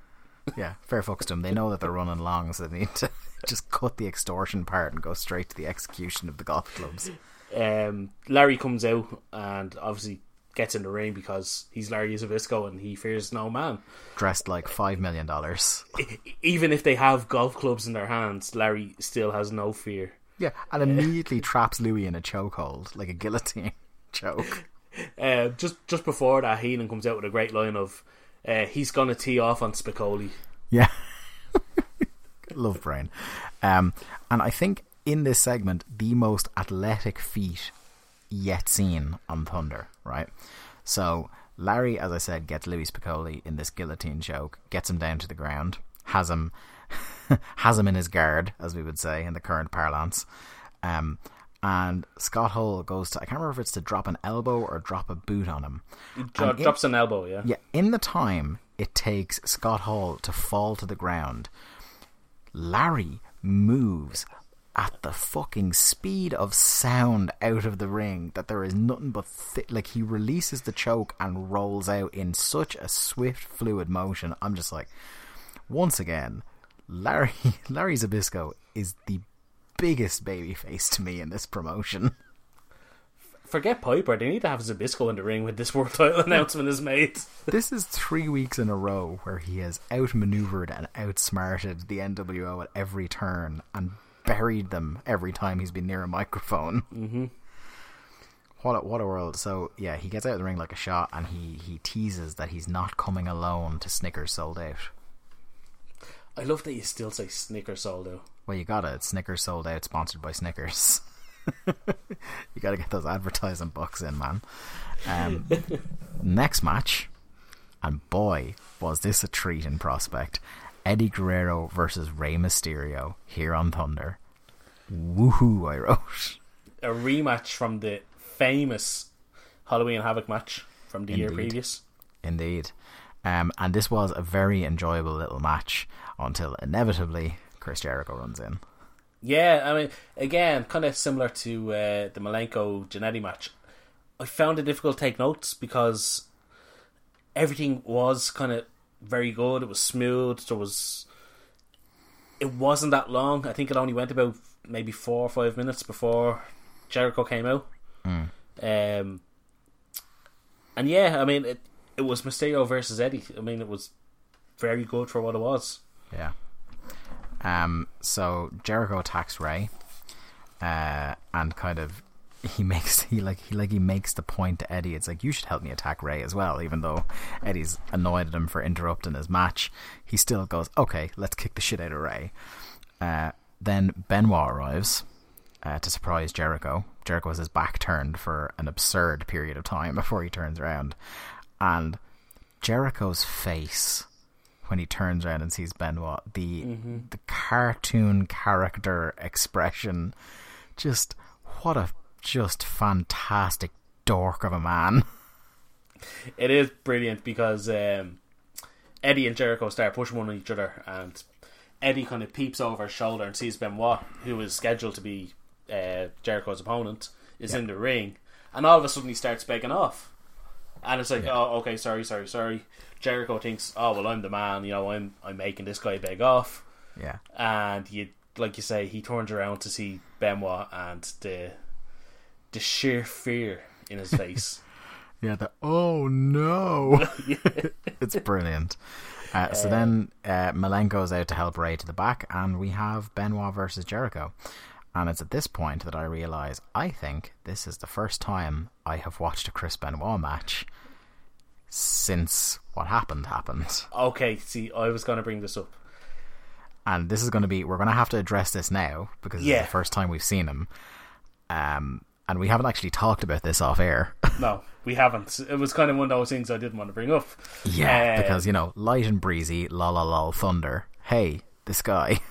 Yeah, fair fucks to them. They know that they're running long, so they need to just cut the extortion part and go straight to the execution of the golf clubs. Um, Larry comes out and obviously gets in the ring because he's Larry Zbyszko and he fears no man. Dressed like five million dollars. Even if they have golf clubs in their hands, Larry still has no fear. Yeah, and immediately traps Louie in a chokehold, like a guillotine choke. Uh, just just before that, Heenan comes out with a great line of, uh, "He's gonna tee off on Spicolli." Yeah. Love brain. Um, and I think in this segment, the most athletic feat yet seen on Thunder, right? So Larry, as I said, gets Louie Spicolli in this guillotine choke, gets him down to the ground, has him has him in his guard, as we would say in the current parlance. Um, and Scott Hall goes to I can't remember if it's to drop an elbow or drop a boot on him. Dro- in- drops an elbow, yeah. yeah, in the time it takes Scott Hall to fall to the ground, Larry moves at the fucking speed of sound out of the ring that there is nothing but thi- like he releases the choke and rolls out in such a swift fluid motion. I'm just like once again, Larry Larry Zbyszko is the biggest babyface to me in this promotion. Forget Piper. They need to have Zbyszko in the ring when this world title announcement is made. This is three weeks in a row where he has outmaneuvered and outsmarted the NWO at every turn and buried them every time he's been near a microphone. Mm-hmm. What a, what a world! So yeah, he gets out of the ring like a shot, and he he teases that he's not coming alone to Snickers Souled Out. I love that you still say Snickers Souled Out. Well, you got it. Snickers Souled Out, sponsored by Snickers. you got to get those advertising bucks in, man. Um, next match, and boy, was this a treat in prospect. Eddie Guerrero versus Rey Mysterio here on Thunder. Woohoo! I wrote. A rematch from the famous Halloween Havoc match from the year previous. Indeed. Um, and this was a very enjoyable little match until inevitably Chris Jericho runs in. Yeah, I mean, again, kind of similar to uh, the Malenko Janetti match. I found it difficult to take notes because everything was kind of very good. It was smooth. There was. It wasn't that long. I think it only went about maybe four or five minutes before Jericho came out. Um, and yeah, I mean, it it was Mysterio versus Eddie. I mean, it was very good for what it was. Yeah. Um. So Jericho attacks Rey, uh, and kind of he makes he like he like he makes the point to Eddie. It's like you should help me attack Rey as well. Even though Eddie's annoyed at him for interrupting his match, he still goes, "Okay, let's kick the shit out of Rey." Uh, then Benoit arrives uh, to surprise Jericho. Jericho has his back turned for an absurd period of time before he turns around, and Jericho's face when he turns around and sees Benoit, the the cartoon character expression, just what a just fantastic dork of a man. It is brilliant because um, Eddie and Jericho start pushing one on each other, and Eddie kind of peeps over his shoulder and sees Benoit, who is scheduled to be uh, Jericho's opponent, is in the ring, and all of a sudden he starts begging off, and it's like, oh, okay, sorry, sorry, sorry. Jericho thinks, oh well, I'm the man, you know, I'm I'm making this guy beg off, Yeah, and you like you say, he turns around to see Benoit and the the sheer fear in his face. Yeah, the oh no. it's brilliant. Uh, so then uh, Malenko's out to help Rey to the back, and we have Benoit versus Jericho. And it's at this point that I realize I think this is the first time I have watched a Chris Benoit match since what happened happened. Okay, see, I was going to bring this up. And this is going to be, we're going to have to address this now because Yeah. it's the first time we've seen him. Um, and we haven't actually talked about this off air. No, we haven't. It was kind of one of those things I didn't want to bring up. Yeah, Uh, because you know, light and breezy, la la la, thunder. Hey, this guy.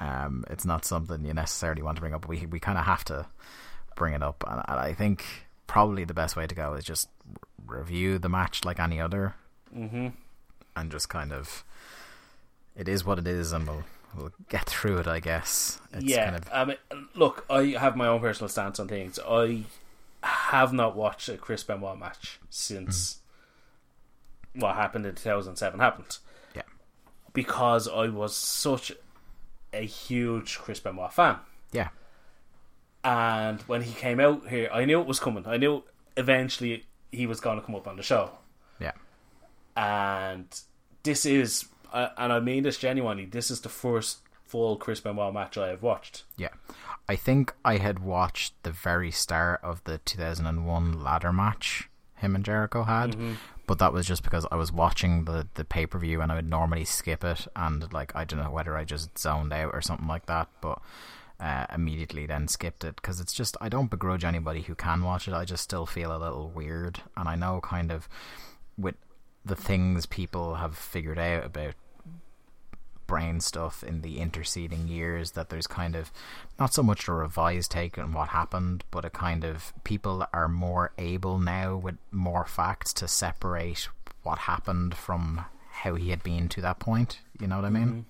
Um, it's not something you necessarily want to bring up. But we we kind of have to bring it up, and, and I think probably the best way to go is just r- review the match like any other, mm-hmm. and just kind of it is what it is, and we'll we'll get through it. I guess. It's yeah, kind of I mean, look, I have my own personal stance on things. I have not watched a Chris Benoit match since what happened in 2007 happened yeah, because I was such a huge Chris Benoit fan. yeah, And when he came out here, I knew it was coming. I knew eventually he was going to come up on the show. yeah, And this is, uh, and I mean this genuinely, this is the first full Chris Benoit match I have watched. yeah. I think I had watched the very start of the 2001 ladder match him and Jericho had, but that was just because I was watching the the pay per view and I would normally skip it, and like I don't know whether I just zoned out or something like that, but. Uh, immediately then skipped it because it's just I don't begrudge anybody who can watch it. I just still feel a little weird, and I know kind of with the things people have figured out about brain stuff in the interceding years that there's kind of not so much a revised take on what happened, but a kind of people are more able now with more facts to separate what happened from how he had been to that point. You know what I mean?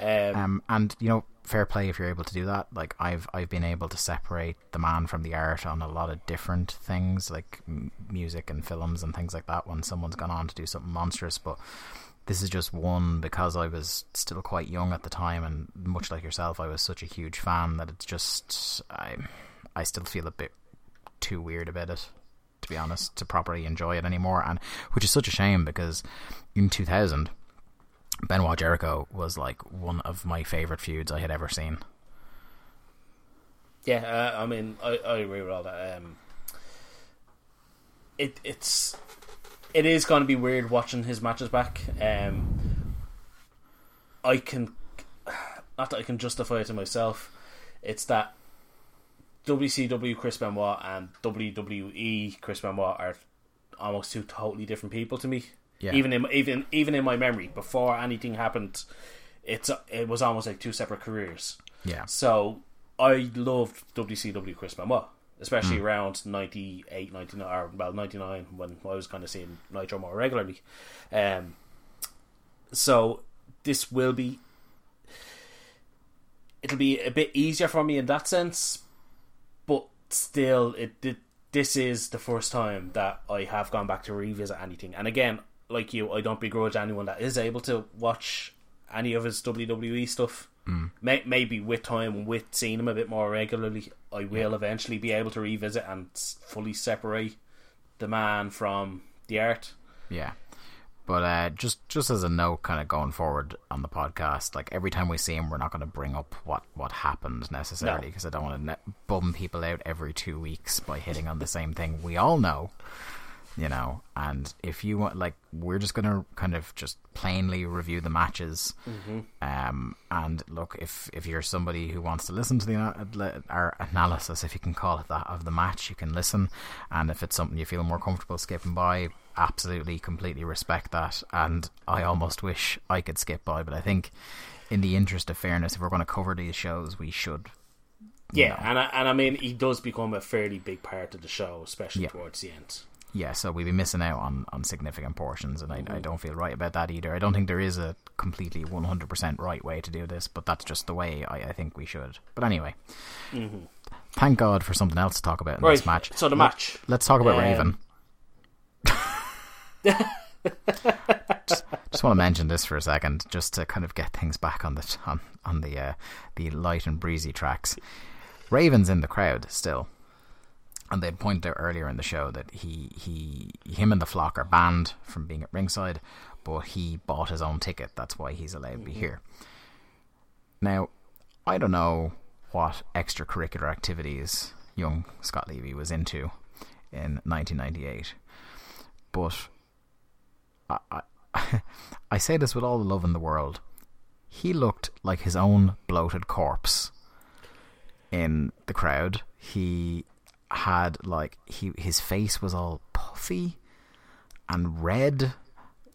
Um, Um, and you know, fair play if you're able to do that. Like I've I've been able to separate the man from the art on a lot of different things, like m- music and films and things like that. When someone's gone on to do something monstrous, but this is just one because I was still quite young at the time, and much like yourself, I was such a huge fan that it's just I I still feel a bit too weird about it to be honest to properly enjoy it anymore, and which is such a shame because in 2000. Benoit Jericho was like one of my favorite feuds I had ever seen. Yeah, uh, I mean, I, I agree with all that. Um, it it's it is going to be weird watching his matches back. Um, I can not that I can justify it to myself. It's that WCW Chris Benoit and WWE Chris Benoit are almost two totally different people to me. Yeah. Even in even even in my memory, before anything happened, it's it was almost like two separate careers. Yeah, So I loved WCW Chris Benoit, especially around 98, 99, or well, 99 when I was kind of seeing Nitro more regularly. Um, so this will be. It'll be a bit easier for me in that sense, but still, it, it this is the first time that I have gone back to revisit anything. And again, like you, I don't begrudge anyone that is able to watch any of his WWE stuff. May, maybe with time, and with seeing him a bit more regularly, I will eventually be able to revisit and fully separate the man from the art. yeah. But uh, just just as a note, kind of going forward on the podcast, like every time we see him, we're not going to bring up what what happened necessarily No. because I don't want to ne- bum people out every two weeks by hitting on the same thing. We all know, you know. And if you want, like, we're just going to kind of just plainly review the matches. Um, and look, if if you're somebody who wants to listen to the our analysis, if you can call it that, of the match, you can listen. And if it's something you feel more comfortable skipping by, absolutely, completely respect that. And I almost wish I could skip by, but I think, in the interest of fairness, if we're going to cover these shows, we should. Yeah, know. and I, and I mean, he does become a fairly big part of the show, especially Yeah. towards the end. Yeah, so we'd be missing out on, on significant portions, and I, I don't feel right about that either. I don't think there is a completely 100% right way to do this, but that's just the way I, I think we should. But anyway, thank God for something else to talk about in Right, this match. so the Let- match. Let's talk about Um, Raven. just, just want to mention this for a second, just to kind of get things back on the on, on the uh, the light and breezy tracks. Raven's in the crowd still, and they'd pointed out earlier in the show that he he him and the flock are banned from being at ringside, but he bought his own ticket. That's why he's allowed to be mm-hmm. here. Now, I don't know what extracurricular activities young Scott Levy was into in 1998, but I, I, I say this with all the love in the world. He looked like his own bloated corpse in the crowd. He had like he his face was all puffy and red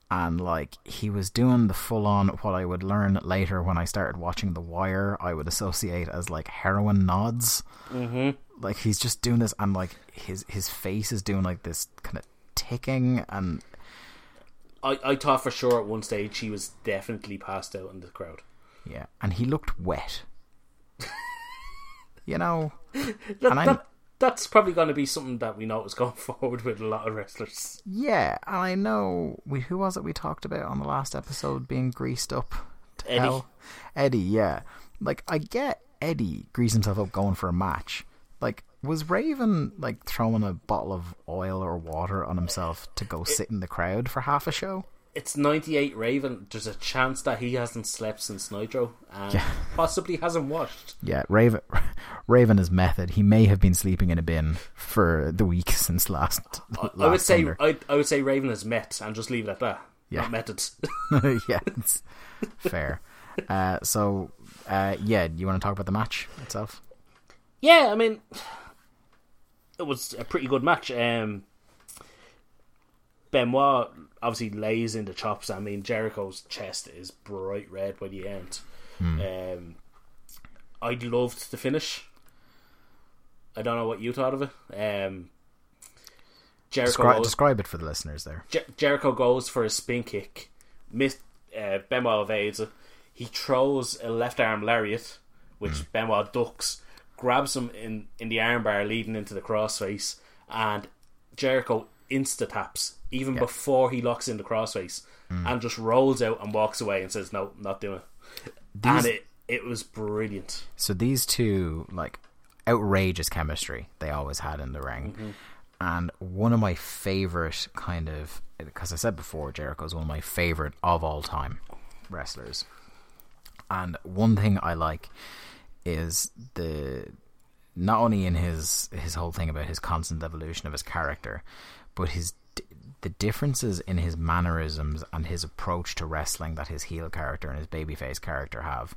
and like he was doing the full on what I would learn later when I started watching The Wire I would associate as like heroin nods. Mm-hmm. Like he's just doing this and like his his face is doing like this kind of ticking and I, I thought for sure at one stage he was definitely passed out in the crowd. yeah, and he looked wet. you know, That, And I- that, that's probably going to be something that we notice going forward with a lot of wrestlers. Yeah, and I know we who was it we talked about on the last episode being greased up Eddie. hell? Eddie, yeah. Like I get Eddie greasing himself up going for a match. Like was Raven like throwing a bottle of oil or water on himself to go sit in the crowd for half a show? It's 98 Raven. There's a chance that he hasn't slept since Nitro and possibly hasn't washed. Yeah, Raven Raven is method. He may have been sleeping in a bin for the week since last. I would say I, I would say Raven has met and just leave it at that. Yeah. Not method. yeah, it's fair. Uh, so, uh, yeah, you want to talk about the match itself? yeah, I mean, it was a pretty good match. Um, Benoit obviously lays in the chops. I mean, Jericho's chest is bright red by the end. Um, I loved the finish. I don't know what you thought of it. Um, Jericho Describe, goes- describe it for the listeners there. Jer- Jericho goes for a spin kick. Miss uh, Benoit evades it. He throws a left arm lariat, which Benoit ducks, grabs him in, in the armbar leading into the crossface, and Jericho insta taps even Yeah. before he locks in the crossface, mm. and just rolls out and walks away and says, "No, not doing it." and it it was brilliant. So these two, like, outrageous chemistry they always had in the ring. Mm-hmm. And one of my favorite kind of, because I said before, Jericho is one of my favorite of all time wrestlers. And one thing I like is the not only in his his whole thing about his constant evolution of his character, but his the differences in his mannerisms and his approach to wrestling that his heel character and his babyface character have,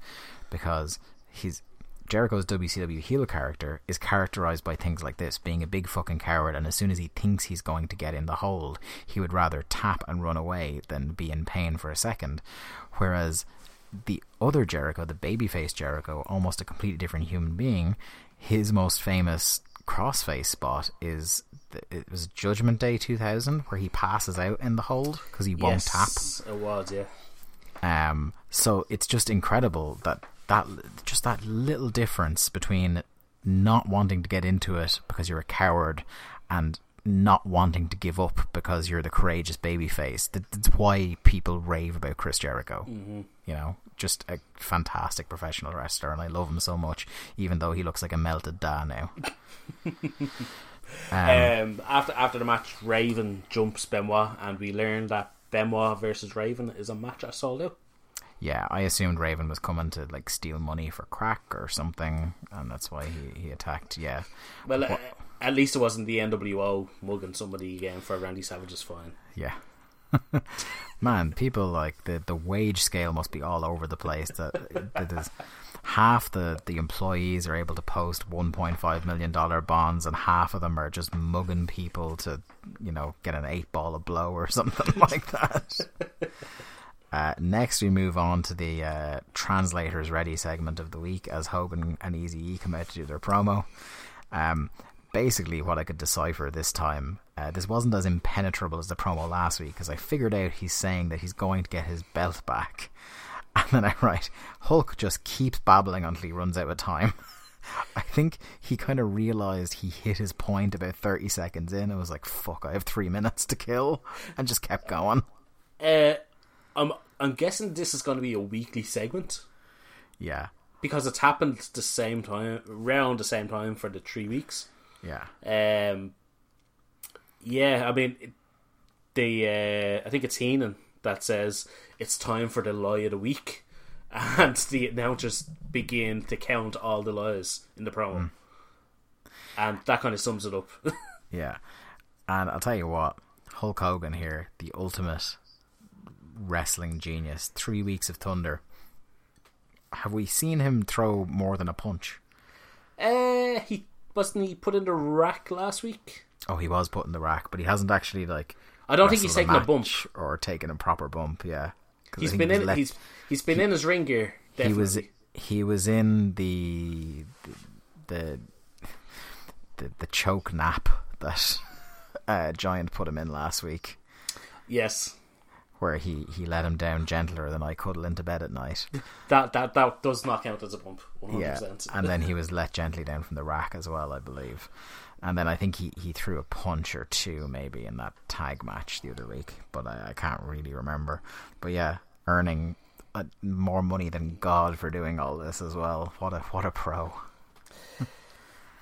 because he's Jericho's WCW heel character is characterized by things like this being a big fucking coward, and as soon as he thinks he's going to get in the hold, he would rather tap and run away than be in pain for a second. Whereas the other Jericho, the babyface Jericho, almost a completely different human being, his most famous crossface spot is it was Judgment Day 2000 where he passes out in the hold because he won't tap. yes, it was. Yeah, Um, so it's just incredible that that just that little difference between not wanting to get into it because you're a coward and not wanting to give up because you're the courageous baby face. that's why people rave about Chris Jericho. You know, just a fantastic professional wrestler, and I love him so much, even though he looks like a melted da now. Um, after after the match, Raven jumps Benoit, and we learn that Benoit versus Raven is a match I Souled Out. Yeah, I assumed Raven was coming to like steal money for crack or something, and that's why he, he attacked. Yeah, Well, uh, at least it wasn't the NWO mugging somebody again for Randy Savage's fine. Yeah. Man, people like the the wage scale must be all over the place. That, that is half the the employees are able to post 1.5 million dollar bonds, and half of them are just mugging people to you know get an eight ball of blow or something like that. Uh, next, we move on to the uh, translators ready segment of the week as Hogan and Easy E come out to do their promo. Um, basically, what I could decipher this time, uh, this wasn't as impenetrable as the promo last week because I figured out he's saying that he's going to get his belt back, and then I write Hulk just keeps babbling until he runs out of time. I think he kind of realized he hit his point about 30 seconds in and was like, fuck, I have three minutes to kill, and just kept going. Uh, I'm I'm guessing this is going to be a weekly segment Yeah. because it's happened the same time, around the same time for the three weeks. Yeah. Um, yeah, I mean, the uh, I think it's Heenan that says it's time for the lie of the week, and the announcers begin to count all the lies in the promo, and that kind of sums it up. Yeah. And I'll tell you what, Hulk Hogan here, the ultimate wrestling genius. Three weeks of thunder. Have we seen him throw more than a punch? uh, he wasn't he put in the rack last week. Oh, he was put in the rack, but he hasn't actually like. I don't think he's taken a bump. or taken a proper bump. Yeah, He's been he in. let- He's he's been in his ring gear. he was he was in the the the, the choke nap that uh, Giant put him in last week, yes. Where he he let him down gentler than I cuddle into bed at night. That that that does not count as a bump. One hundred Yeah, and then he was let gently down from the rack as well, I believe. And then I think he, he threw a punch or two maybe in that tag match the other week, but I, I can't really remember. But yeah, earning uh, more money than God for doing all this as well. What a what a pro.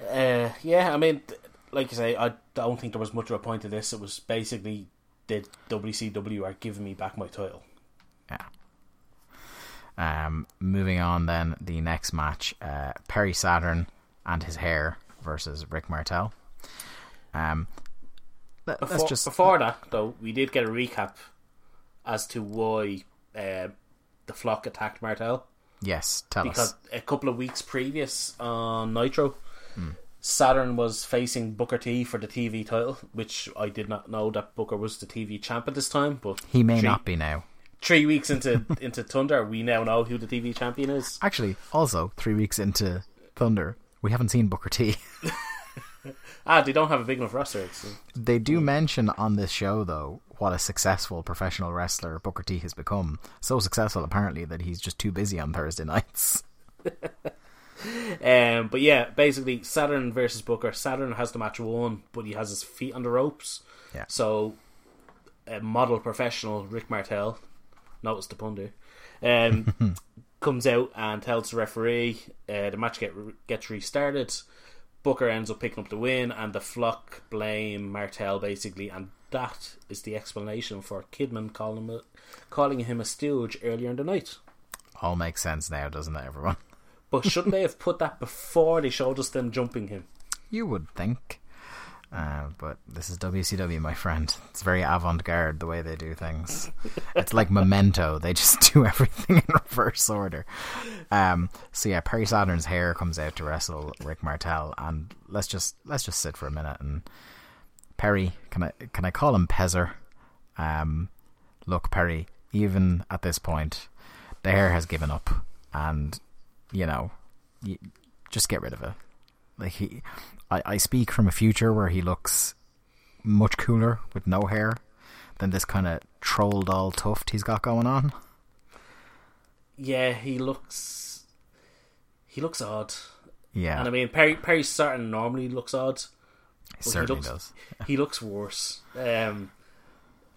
Uh, yeah, I mean, like I say, I don't think there was much of a point to this. It was basically the WCW are giving me back my title. Yeah. Um, moving on then, the next match, uh, Perry Saturn and his hair versus Rick Martel. Um, let, Before, us just before that, though, we did get a recap as to why uh, the flock attacked Martel. yes, tell Because us. Because a couple of weeks previous on Nitro, Hmm. Saturn was facing Booker T for the TV title, which I did not know that Booker was the TV champ at this time. But He may three, not be now. Three weeks into into Thunder, we now know who the TV champion is. Actually, also three weeks into Thunder, we haven't seen Booker T. Ah, they don't have a big enough roster. They do mention on this show though what a successful professional wrestler Booker T has become. So successful apparently that he's just too busy on Thursday nights. Um, but yeah, basically Saturn versus Booker. Saturn has the match won, but he has his feet on the ropes. Yeah. So, a model professional Rick Martel, notice the pun there, um, comes out and tells the referee uh, the match get gets restarted. Booker ends up picking up the win, and the flock blame Martel basically, and that is the explanation for Kidman calling him a, calling him a stooge earlier in the night. All makes sense now, doesn't it, everyone? But shouldn't they have put that before they showed us them jumping him? You would think. Uh, but this is WCW, my friend. It's very avant garde the way they do things. It's like Memento. They just do everything in reverse order. Um, so yeah, Perry Saturn's hair comes out to wrestle Rick Martel, and let's just let's just sit for a minute. And Perry, can I can I call him Pezzer? Um, look, Perry. Even at this point, the hair has given up, and you know, you, just get rid of it. Like he, I, I speak from a future where he looks much cooler with no hair than this kind of troll doll tuft he's got going on. Yeah, he looks he looks odd. Yeah, And I mean Perry Perry Saturn normally looks odd. he certainly he looks, does. He looks worse. Um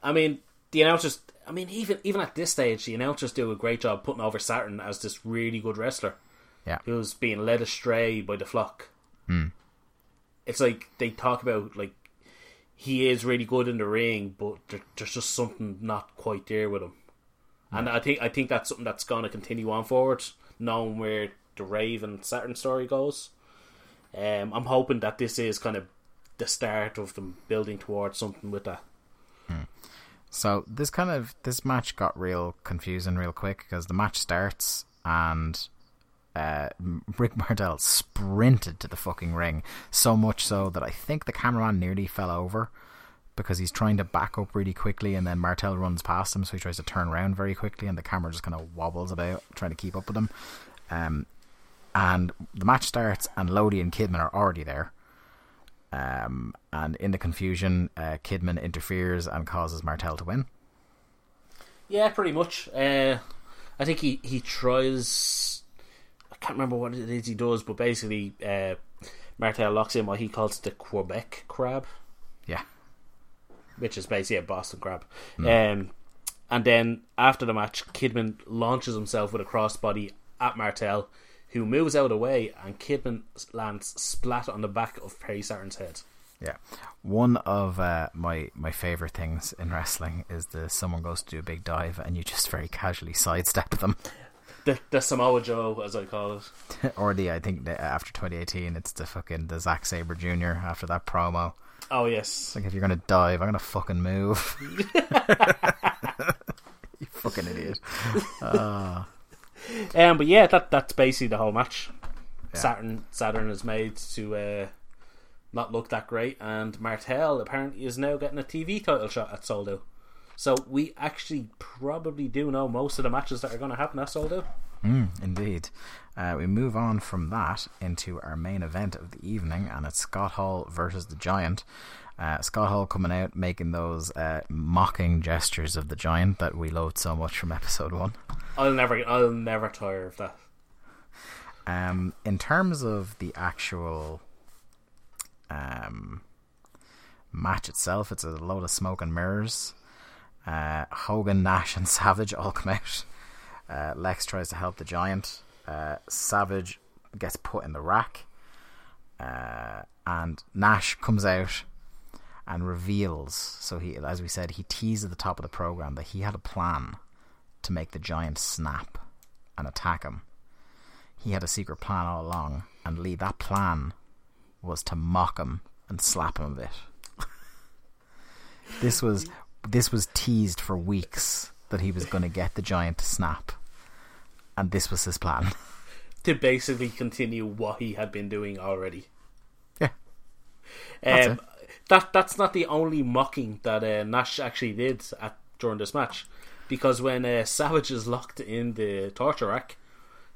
I mean the announcers I mean even even at this stage the announcers do a great job putting over Saturn as this really good wrestler Yeah, who's being led astray by the flock. Hmm. It's like they talk about like he is really good in the ring, but there, there's just something not quite there with him. And I think I think that's something that's going to continue on forward, knowing where the Raven Saturn story goes. Um, I'm hoping that this is kind of the start of them building towards something with that. So this kind of this match got real confusing real quick because the match starts and uh, Rick Martel sprinted to the fucking ring so much so that I think the cameraman nearly fell over because he's trying to back up really quickly and then Martel runs past him so he tries to turn around very quickly and the camera just kind of wobbles about trying to keep up with him. Um, and the match starts and Lodi and Kidman are already there. Um, and in the confusion, uh, Kidman interferes and causes Martel to win. Yeah, pretty much. Uh, I think he, he tries. I can't remember what it is he does, but basically, uh, Martel locks in what he calls the Quebec crab, Yeah. which is basically a Boston crab. Um, and then after the match, Kidman launches himself with a crossbody at Martel, who moves out of the way, and Kidman lands splat on the back of Perry Saturn's head. Yeah, one of uh, my my favorite things in wrestling is the someone goes to do a big dive and you just very casually sidestep them, The, the Samoa Joe, as I call it. or the I think the, after 2018 it's the fucking the Zack Sabre Jr. after that promo. Oh yes, Like if you're gonna dive, I'm gonna fucking move. you fucking idiot. Um, but yeah, that that's basically the whole match. Saturn Saturn is made to uh, not look that great, and Martel apparently is now getting a TV title shot at Souled Out. So we actually probably do know most of the matches that are going to happen at Souled Out. Mm, indeed. Uh, we move on from that into our main event of the evening, and it's Scott Hall versus the Giant. Uh, Scott Hall coming out making those uh, mocking gestures of the Giant that we loved so much from episode one. I'll never, I'll never tire of that. Um, in terms of the actual um, match itself, it's a load of smoke and mirrors. Uh, Hogan, Nash, and Savage all come out. Uh, Lex tries to help the Giant. Uh, Savage gets put in the rack. Uh, and Nash comes out and reveals. So he, as we said, he teased at the top of the program that he had a plan to make the Giant snap and attack him he had a secret plan all along, and Lee, that plan was to mock him and slap him a bit. this was this was teased for weeks that he was going to get the giant to snap, and this was his plan. To basically continue what he had been doing already. yeah, That's Um, that that's not the only mocking that uh, Nash actually did at during this match, because when uh, Savage is locked in the torture rack,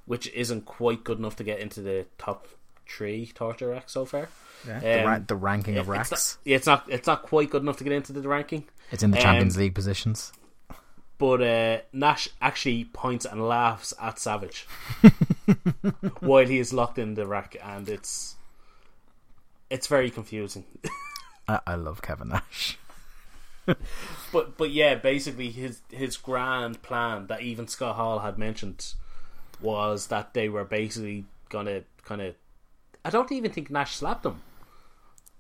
which isn't quite good enough to get into the top three torture racks so far. yeah. the, ra- Um, the ranking of It's racks. not, it's not it's not quite good enough to get into the ranking. It's in the um, Champions League positions. But uh, Nash actually points and laughs at Savage while he is locked in the rack, and it's it's very confusing. I, I love Kevin Nash. But but yeah, basically his his grand plan that even Scott Hall had mentioned was that they were basically gonna kind of. I don't even think Nash slapped him.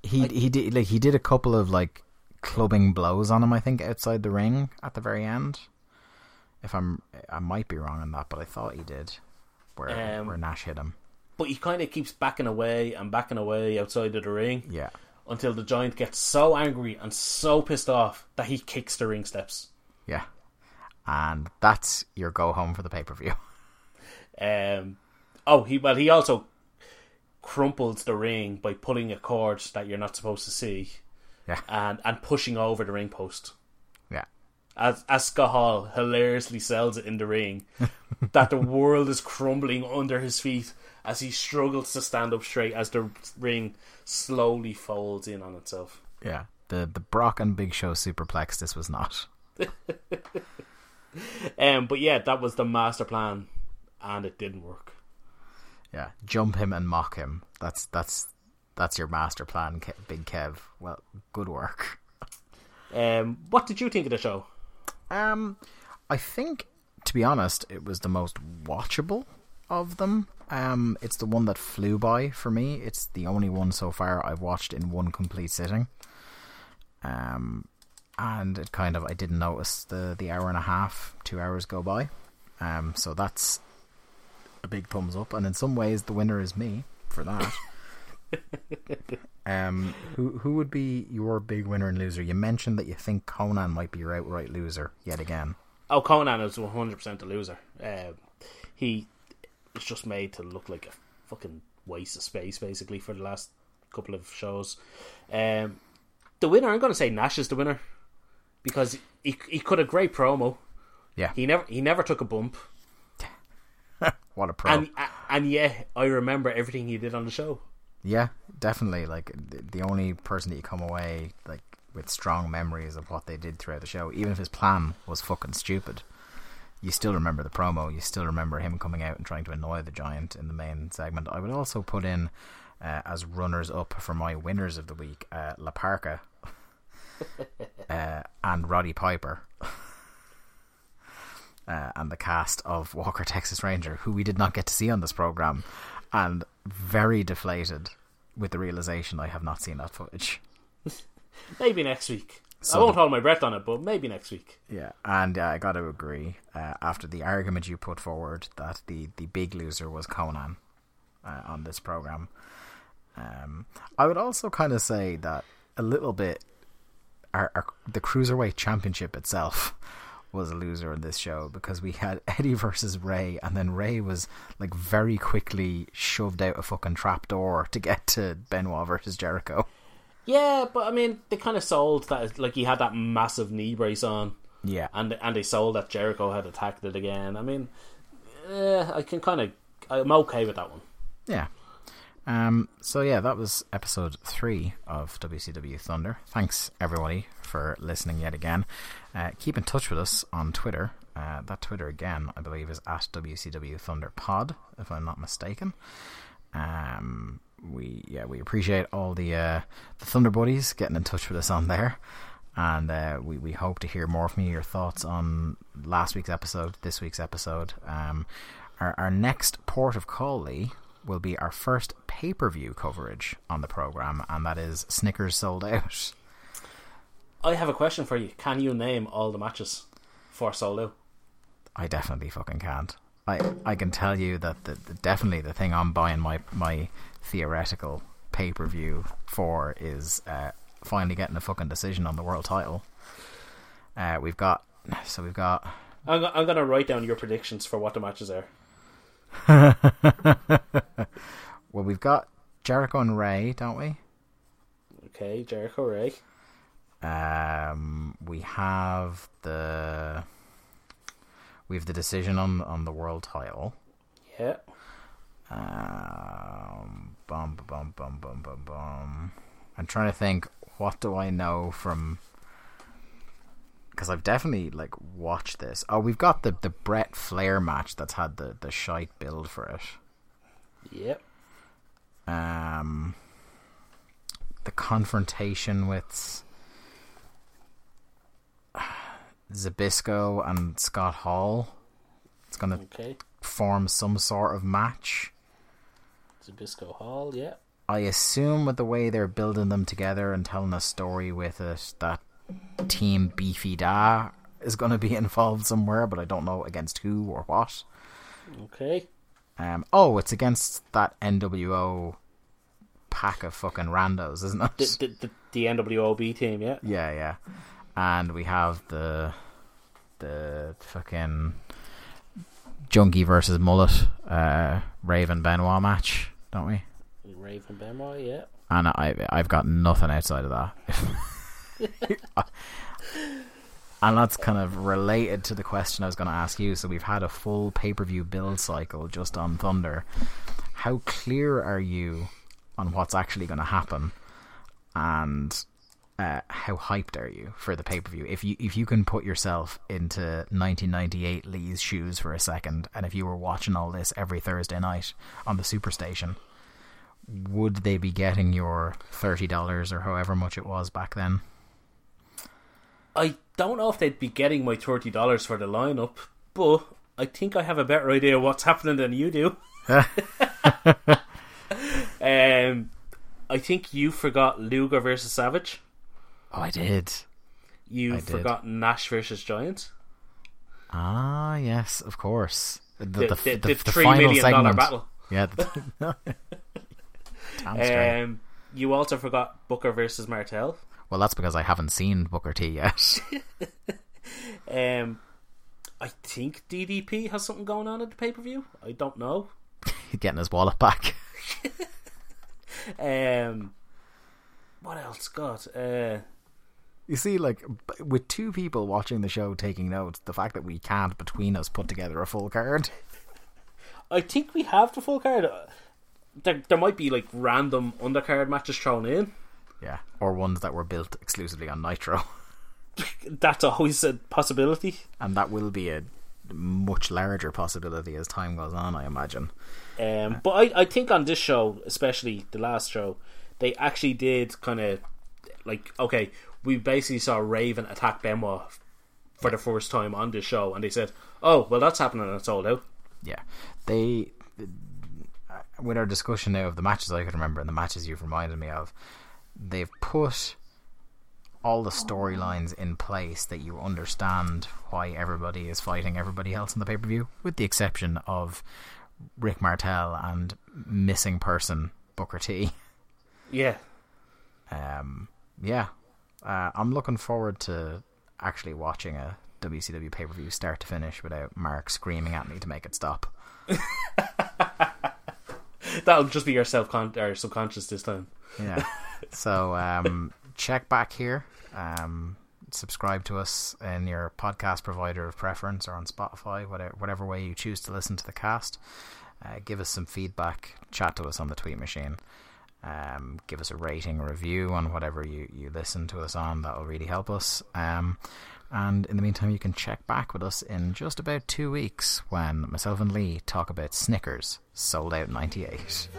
He he did like he did a couple of like clubbing blows on him. I think outside the ring at the very end. If I'm, I might be wrong on that, but I thought he did, where Um, where Nash hit him. But he kind of keeps backing away and backing away outside of the ring Yeah, until the giant gets so angry and so pissed off that he kicks the ring steps. yeah, and that's your go home for the pay per view. Um, oh, he well he also crumples the ring by pulling a cord that you're not supposed to see Yeah, and and pushing over the ring post. As as Hall hilariously sells it in the ring that the world is crumbling under his feet as he struggles to stand up straight as the ring slowly folds in on itself. yeah. The the Brock and Big Show superplex. This was not. Um, but yeah, that was the master plan, and it didn't work. Yeah, jump him and mock him. That's that's that's your master plan, Big Kev. Well, good work. Um, what did you think of the show? Um, I think, to be honest, it was the most watchable of them. Um, it's the one that flew by for me. It's the only one so far I've watched in one complete sitting. Um, and it kind of I didn't notice the the hour and a half, two hours go by. Um, so that's a big thumbs up. And in some ways, the winner is me for that. um, who who would be your big winner and loser? You mentioned that you think Konnan might be your outright loser yet again. Oh, Konnan is one hundred percent a loser. Um, he is just made to look like a fucking waste of space, basically, for the last couple of shows. Um, the winner, I'm going to say Nash is the winner because he he cut a great promo. Yeah, He never he never took a bump, what a pro! and and yeah, I remember everything he did on the show. Yeah, definitely. Like the, only person that you come away like with strong memories of what they did throughout the show, even if his plan was fucking stupid. You still remember the promo. You still remember him coming out and trying to annoy the giant in the main segment. I would also put in uh, as runners up for my winners of the week, uh, La Parca uh, and Roddy Piper. uh, and the cast of Walker Texas Ranger, who we did not get to see on this program, and very deflated with the realization I have not seen that footage. Maybe next week. So I won't the- hold my breath on it, but maybe next week. Yeah, and uh, I got to agree. Uh, after the argument you put forward that the the big loser was Konnan uh, on this program, um, I would also kind of say that a little bit. Our, our the cruiserweight championship itself was a loser in this show because we had Eddie versus Rey, and then Rey was like very quickly shoved out a fucking trap door to get to Benoit versus Jericho. Yeah, but I mean, they kind of sold that like he had that massive knee brace on, Yeah, and and they sold that Jericho had attacked it again. I mean, uh, I can kind of I'm okay with that one. Yeah. Um, so yeah, that was episode three of WCW Thunder. Thanks everybody for listening yet again. Uh, keep in touch with us on Twitter. Uh, that Twitter again, I believe, is at WCW Thunder Pod, if I'm not mistaken. Um, we yeah we appreciate all the uh, the Thunder buddies getting in touch with us on there, and uh, we we hope to hear more from you. Your thoughts on last week's episode, this week's episode. Um, our our next port of call, Lee, will be our first pay per view coverage on the program, and that is Snickers Souled Out. I have a question for you. Can you name all the matches for Solo? I definitely fucking can't. I I can tell you that the, the definitely the thing I'm buying my my theoretical pay per view for is uh, finally getting a fucking decision on the world title. Uh, we've got so we've got I'm, I'm gonna write down your predictions for what the matches are. well we've got Jericho and Rey, don't we? Okay, Jericho Rey. Um, we have the we have the decision on on the world title. Yeah. Um, bum bum bum bum bum bum. I'm trying to think. What do I know from? Because I've definitely like watched this. Oh, we've got the the Brett Flair match that's had the the shite build for it. Yep. Um, the confrontation with Zbyszko and Scott Hall. It's gonna Okay. form some sort of match. Zbyszko Hall. Yeah. I assume with the way they're building them together and telling a story with it, that Team Beefy Da is going to be involved somewhere, but I don't know against who or what. Okay. Um, oh, it's against that NWO pack of fucking randos, isn't it? The the, the, the NWOB team. Yeah. yeah, yeah. And we have the the fucking Junkie versus Mullet uh, Raven Benoit match, don't we? Raven Benoit. Yeah. and I I've got nothing outside of that. and that's kind of related to the question I was going to ask you. So we've had a full pay per view build cycle just on Thunder. How clear are you on what's actually going to happen, and uh, how hyped are you for the pay per view? If you if you can put yourself into 1998 Lee's shoes for a second, and if you were watching all this every Thursday night on the Superstation would they be getting your thirty dollars or however much it was back then? I don't know if they'd be getting my thirty dollars for the lineup, but I think I have a better idea of what's happening than you do. um, I think you forgot Luger versus Savage. Oh, I did. You I did. forgot Nash versus Giant. Ah, yes, of course. The, The, the, the, the, the, three million dollar battle. Yeah. Um, you also forgot Booker versus Martel. Well, that's because I haven't seen Booker T yet. Um, I think DDP has something going on at the pay per view. I don't know. Getting his wallet back. Um, what else? God, uh, You see, like with two people watching the show taking notes, the fact that we can't between us put together a full card. I think we have the full card. Uh, There, there might be like random undercard matches thrown in. Yeah, or ones that were built exclusively on Nitro, That's always a possibility. and that will be a much larger possibility as time goes on. I imagine. Um, but I, I think on this show, especially the last show, they actually did kind of like okay, we basically saw Raven attack Benoit for the first time on this show, and they said, Oh well, that's happening. It's all out. Yeah, they. uh, With our discussion now of the matches I could remember and the matches you've reminded me of, they've put all the storylines in place that you understand why everybody is fighting everybody else in the pay per view, with the exception of Rick Martel and missing person Booker T. Yeah, Um, yeah, uh, I'm looking forward to actually watching a WCW pay per view start to finish without Mark screaming at me to make it stop. that'll just be your self con or subconscious this time. Yeah. so um, check back here. Um, subscribe to us in your podcast provider of preference or on Spotify, whatever, whatever way you choose to listen to the cast. Uh, give us some feedback. Chat to us on the tweet machine. Um, give us a rating, review on whatever you, you listen to us on. That will really help us. Um, and in the meantime, you can check back with us in just about two weeks when myself and Lee talk about Snickers, Souled Out 98.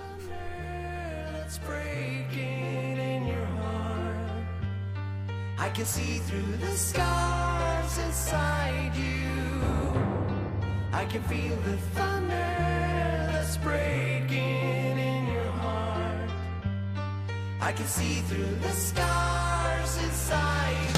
I can see through the scars inside you. I can feel the thunder that's breaking in your heart. I can see through the scars inside